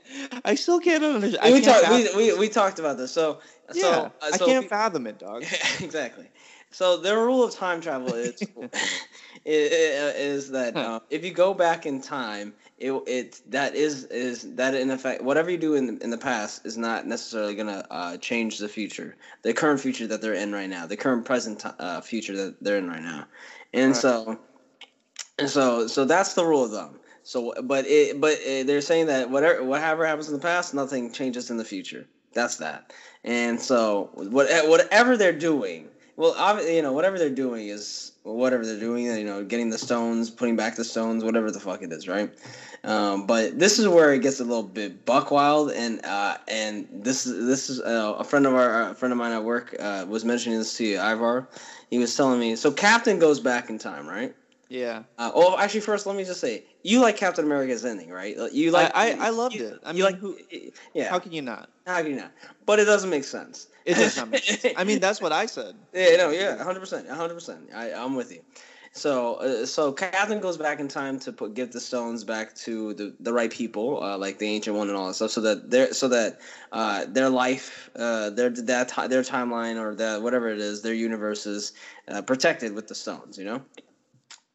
Speaker 1: I still can't understand. I
Speaker 2: we,
Speaker 1: can't
Speaker 2: talked, we, we, we talked about this. So,
Speaker 1: yeah,
Speaker 2: so, uh,
Speaker 1: I can't fathom it, dog.
Speaker 2: exactly. So the rule of time travel is is, is that uh, if you go back in time, it it that is is that in effect whatever you do in in the past is not necessarily gonna uh, change the future, the current future that they're in right now, the current present uh, future that they're in right now, and
Speaker 1: Right.
Speaker 2: so and so so that's the rule of thumb. So, but it, but uh they're saying that whatever whatever happens in the past, nothing changes in the future. That's that. And so, what whatever they're doing, well, obviously, you know, whatever they're doing is whatever they're doing. You know, getting the stones, putting back the stones, whatever the fuck it is, right? Um, but this is where it gets a little bit buck wild, and uh, and this is this is uh, a friend of our a friend of mine at work uh, was mentioning this to you, Ivar. He was telling me so Captain goes back in time, right?
Speaker 1: Yeah,
Speaker 2: Uh, oh, actually, first let me just say you like Captain America's ending, right? You like
Speaker 1: I, I, I loved
Speaker 2: you-
Speaker 1: it. I
Speaker 2: you
Speaker 1: mean,
Speaker 2: like
Speaker 1: who?
Speaker 2: yeah.
Speaker 1: How can you not?
Speaker 2: How can you not? But it doesn't make sense.
Speaker 1: It does not make sense. I mean, that's what I said.
Speaker 2: Yeah, no, yeah, hundred percent, hundred percent. I I'm with you. So uh, so Catherine goes back in time to put give the stones back to the, the right people, uh, like the ancient one and all that stuff, so that their so that uh, their life, uh, their that their timeline or that whatever it is, their universe is uh, protected with the stones. You know.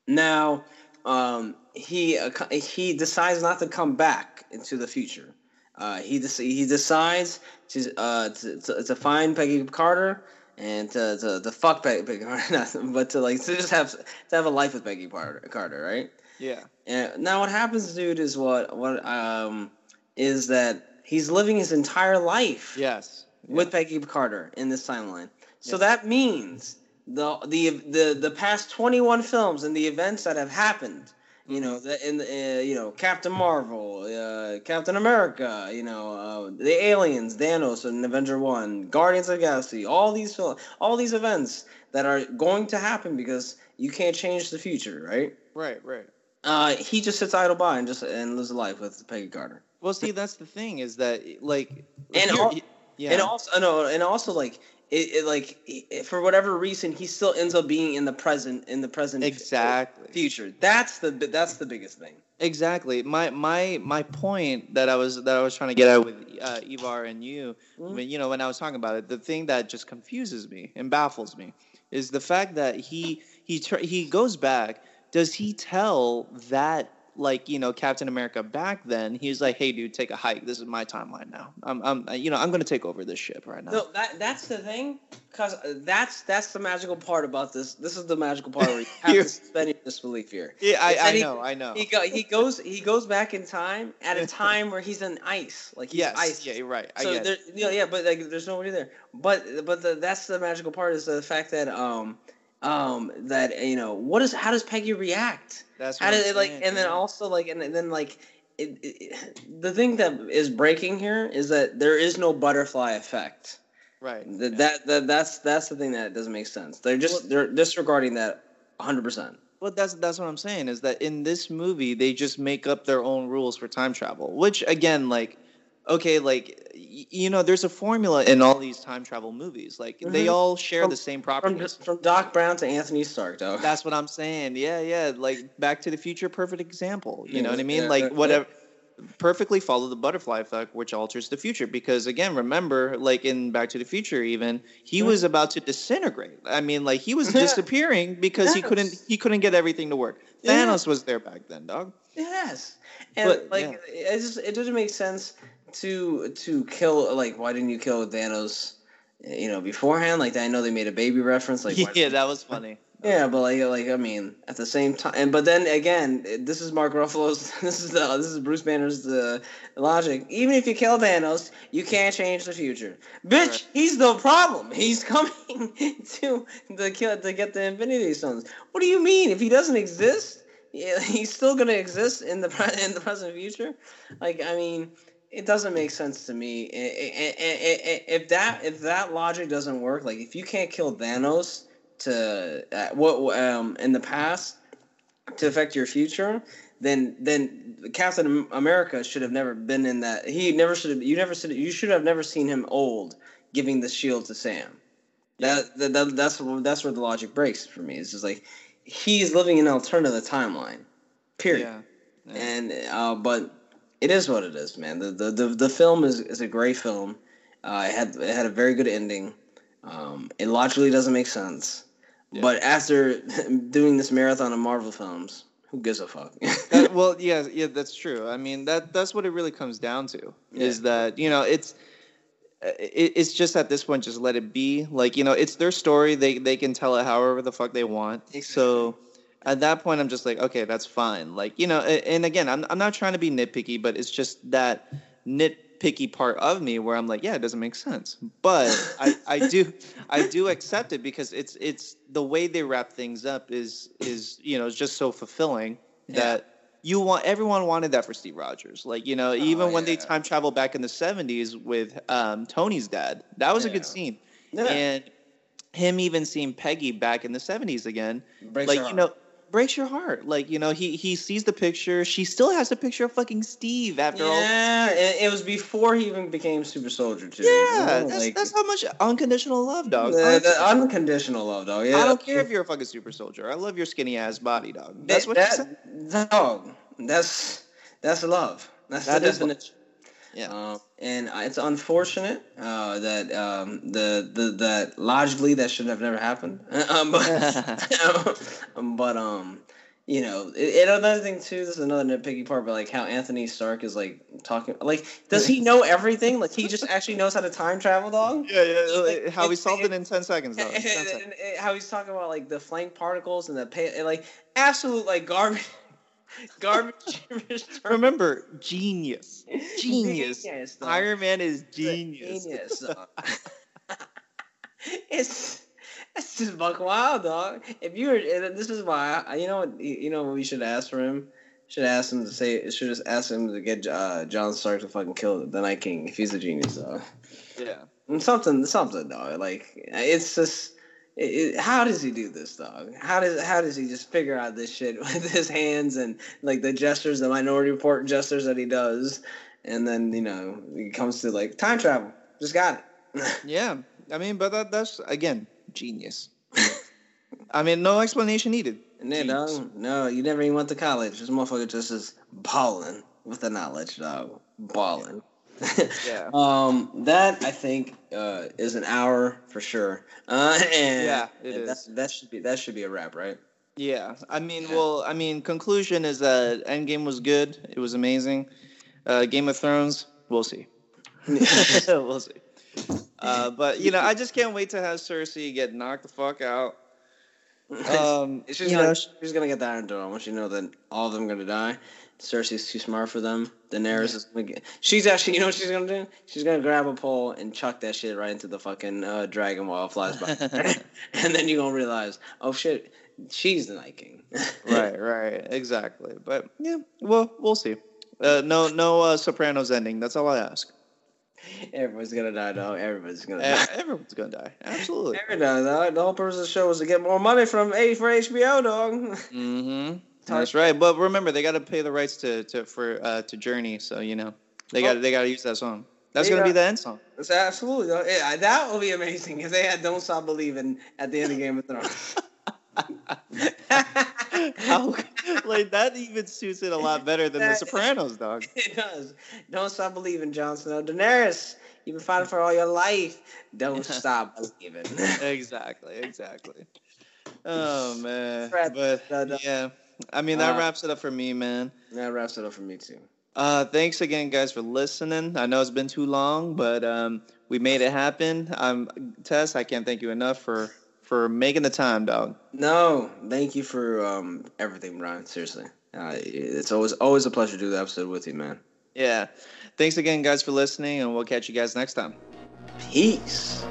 Speaker 2: Now, um, he uh, he decides not to come back into the future. Uh, he he decides to, uh, to, to to find Peggy Carter and to, to, to fuck Peggy, Peggy Carter, but to like to just have to have a life with Peggy Carter, Carter, right?
Speaker 1: Yeah,
Speaker 2: And now what happens, dude, is what what um is that he's living his entire life
Speaker 1: yes,
Speaker 2: with Peggy Carter in this timeline. So
Speaker 1: Yes.
Speaker 2: that means the the the the past twenty one films and the events that have happened. You know, the, in the, uh, you know Captain Marvel, uh, Captain America, you know uh, the aliens, Thanos, and Avenger One, Guardians of the Galaxy, all these fil- all these events that are going to happen because you can't change the future, right?
Speaker 1: right, right.
Speaker 2: Uh, he just sits idle by and just and lives a life with Peggy Carter.
Speaker 1: Well, see, that's the thing is that like,
Speaker 2: And al-
Speaker 1: yeah,
Speaker 2: And also, no, and also like it, it like it, for whatever reason, he still ends up being in the present, in the present,
Speaker 1: exactly.
Speaker 2: future. That's the that's the biggest thing.
Speaker 1: Exactly. My my my point that I was that I was trying to get at with uh, Ivar and you,
Speaker 2: Mhm.
Speaker 1: when, you know, when I was talking about it, the thing that just confuses me and baffles me is the fact that he he tr- he goes back. Does he tell that like you know Captain America back then, he's like, "Hey, dude, take a hike. This is my timeline now. I'm, I'm you know, I'm gonna take over this ship right now."
Speaker 2: No, that that's the thing, because that's that's the magical part about this. This is the magical part where you have to suspend your disbelief here.
Speaker 1: Yeah, I, I
Speaker 2: he-
Speaker 1: know, I know.
Speaker 2: He go, he goes he goes back in time at a time where he's in ice, like he's
Speaker 1: yes,
Speaker 2: ice.
Speaker 1: yeah, you're right. I
Speaker 2: so there, you know, yeah, but like, there's nobody there. But but the, that's the magical part is the fact that um um that you know what is how does Peggy react?
Speaker 1: That's
Speaker 2: How did it like? And then also like and then like. It, it, the thing that is breaking here is that there is no butterfly effect.
Speaker 1: right.
Speaker 2: That,
Speaker 1: yeah.
Speaker 2: that that that's that's the thing that doesn't make sense. They're just they're disregarding that 100. percent
Speaker 1: Well, that's that's what I'm saying is that in this movie they just make up their own rules for time travel, which again, like, okay, like y- you know, there's a formula in all these time travel movies. Like they
Speaker 2: Mhm.
Speaker 1: all share
Speaker 2: From-
Speaker 1: the same
Speaker 2: From
Speaker 1: properties.
Speaker 2: from Doc Brown to Anthony Stark, though.
Speaker 1: That's what I'm saying. Yeah, yeah. Like Back to the Future, perfect example. You know what I mean?
Speaker 2: Yeah,
Speaker 1: like
Speaker 2: yeah,
Speaker 1: whatever. Perfectly follow the butterfly effect, which alters the future. Because again, remember, like in Back to the Future, even he was about to disintegrate. I mean, like he was disappearing because he couldn't he couldn't get everything to work.
Speaker 2: Yeah.
Speaker 1: Thanos was there back then, dog.
Speaker 2: Yes, and
Speaker 1: But,
Speaker 2: like it just it doesn't make sense to to kill like why didn't you kill Thanos? You know beforehand, like I know they made a baby reference, like
Speaker 1: yeah, that was funny.
Speaker 2: yeah, but like like I mean at the same time, and but then again, this is Mark Ruffalo's, this is the this is Bruce Banner's the logic. Even if you kill Thanos, you can't change the future, bitch.
Speaker 1: Right.
Speaker 2: He's the problem. He's coming to the kill to get the Infinity Stones. What do you mean if he doesn't exist? Yeah, he's still gonna exist in the pre- in the present future. Like I mean, it doesn't make sense to me. I- I- I- I- If that if that logic doesn't work, like if you can't kill Thanos to uh, what um in the past to affect your future, then then Captain America should have never been in that. He never should have. You never should. You should have never seen him old giving the shield to Sam. That, that, that that's that's where the logic breaks for me. It's just like he's living in an alternative timeline. Period.
Speaker 1: Yeah. yeah.
Speaker 2: And uh, but it is what it is, man. The the the, the film is, is a great film. Uh, it had it had a very good ending. Um, it logically doesn't make sense.
Speaker 1: Yeah.
Speaker 2: But after doing this marathon of Marvel films, who gives a fuck?
Speaker 1: That- well, yeah, yeah, that's true. I mean, that that's what it really comes down to is that you know it's it, it's just at this point just let it be. Like you know, it's their story. They they can tell it however the fuck they want. So at that point, I'm just like, okay, that's fine. Like you know, and again, I'm I'm not trying to be nitpicky, but it's just that nitpicky part of me where I'm like, yeah, it doesn't make sense. But I I do I do accept it because it's it's the way they wrap things up is is you know it's just so fulfilling
Speaker 2: Yeah.
Speaker 1: that you want everyone wanted that for Steve Rogers. Like you know, even when they time travel back in the '70s with um, Tony's dad, that was a good scene.
Speaker 2: Yeah.
Speaker 1: And him even seeing Peggy back in the '70s again,
Speaker 2: Breaks
Speaker 1: like you know, breaks your heart. Like you know, he he sees the picture. She still has a picture of fucking Steve after all.
Speaker 2: yeah, it, it was before he even became super soldier too. you
Speaker 1: Yeah,
Speaker 2: know?
Speaker 1: that's,
Speaker 2: Like,
Speaker 1: that's how much unconditional love, dog.
Speaker 2: the, the unconditional love, dog. Yeah,
Speaker 1: I don't care if you're a fucking super soldier. I love your skinny ass body, dog. That's what
Speaker 2: that,
Speaker 1: she said.
Speaker 2: Dog, that's that's love. That's
Speaker 1: That
Speaker 2: the definition.
Speaker 1: Yeah.
Speaker 2: Um, and it's unfortunate uh, that um, the the that logically that should have never happened. um, but, um, but um, you know, it, and another thing too. This is another nitpicky part, but like how Anthony Stark is like talking. Like, does he know everything? Like, he just actually knows how to time travel, dog.
Speaker 1: Yeah, yeah.
Speaker 2: Like,
Speaker 1: like, how he solved it
Speaker 2: it-
Speaker 1: in ten seconds, though. In 10 seconds.
Speaker 2: And- and how he's talking about like the flank particles and the pay, and, like absolute like garbage, garbage.
Speaker 1: Remember, genius. Genius.
Speaker 2: Genius, dog.
Speaker 1: Iron Man is genius.
Speaker 2: Genius, it's it's just buck wild, dog. If you were, this is why I, you know you know what we should ask for him. Should ask him to say. Should just ask him to get uh, John Stark to fucking kill the Night King if he's a genius, dog.
Speaker 1: Yeah.
Speaker 2: Something, something, dog. Like it's just. It, it- how does he do this, dog? How does how does he just figure out this shit with his hands and like the gestures, the Minority Report gestures that he does, and then you know he comes to like time travel. Just got it.
Speaker 1: Yeah. I mean, but that, that's again genius. I mean, no explanation needed.
Speaker 2: Dog, no, you never even went to college. This motherfucker just is balling with the knowledge, dog. Balling.
Speaker 1: Yeah.
Speaker 2: Um, that I think uh, is an hour for sure. Uh, and
Speaker 1: Yeah, it
Speaker 2: and
Speaker 1: is.
Speaker 2: That, that should be that should be a wrap, right?
Speaker 1: Yeah, I mean, well, I mean, conclusion is that Endgame was good. It was amazing. Uh, Game of Thrones, we'll see. we'll see. Uh, but you know, I just can't wait to have Cersei get knocked the fuck out. Um,
Speaker 2: she's gonna
Speaker 1: know,
Speaker 2: she's gonna get the Iron Throne once you know that all of them are gonna die. Cersei's too smart for them. Daenerys is gonna get. She's actually, you know what she's gonna do? She's gonna grab a pole and chuck that shit right into the fucking uh, dragon while it flies by, and then you're gonna realize, oh shit, she's the Night King.
Speaker 1: right, right, exactly. But yeah, well, we'll see. Uh, no, no uh, Sopranos ending. That's all I ask.
Speaker 2: Everyone's gonna die, though. Everybody's gonna
Speaker 1: Eh,
Speaker 2: die.
Speaker 1: Everyone's gonna die. Absolutely.
Speaker 2: Everyone, dog. The whole purpose of the show was to get more money from A for HBO, dog.
Speaker 1: Mm-hmm. That's right. But remember, they got to pay the rights to, to for uh, to Journey. So you know, they got
Speaker 2: Oh.
Speaker 1: they got to use that song. That's
Speaker 2: They
Speaker 1: gonna be the end song.
Speaker 2: It's absolutely. Yeah, that will be amazing if they had "Don't Stop Believing" at the end of Game of Thrones.
Speaker 1: How like that even suits it a lot better than The Sopranos, dog.
Speaker 2: It does. Don't stop believing, Jon Snow. Daenerys, you've been fighting for all your life. Don't stop believing.
Speaker 1: exactly, exactly. Oh man,
Speaker 2: Fred,
Speaker 1: but
Speaker 2: uh,
Speaker 1: yeah, I mean that
Speaker 2: uh,
Speaker 1: wraps it up for me, man.
Speaker 2: that wraps it up for me too.
Speaker 1: Uh, thanks again, guys, for listening. I know it's been too long, but um, we made it happen. Um, Tess, I can't thank you enough for for making the time, dog.
Speaker 2: No, thank you for um, everything, Bryan. Seriously, uh, it's always always a pleasure to do the episode with you, man.
Speaker 1: Yeah. Thanks again, guys, for listening, and we'll catch you guys next time.
Speaker 2: Peace.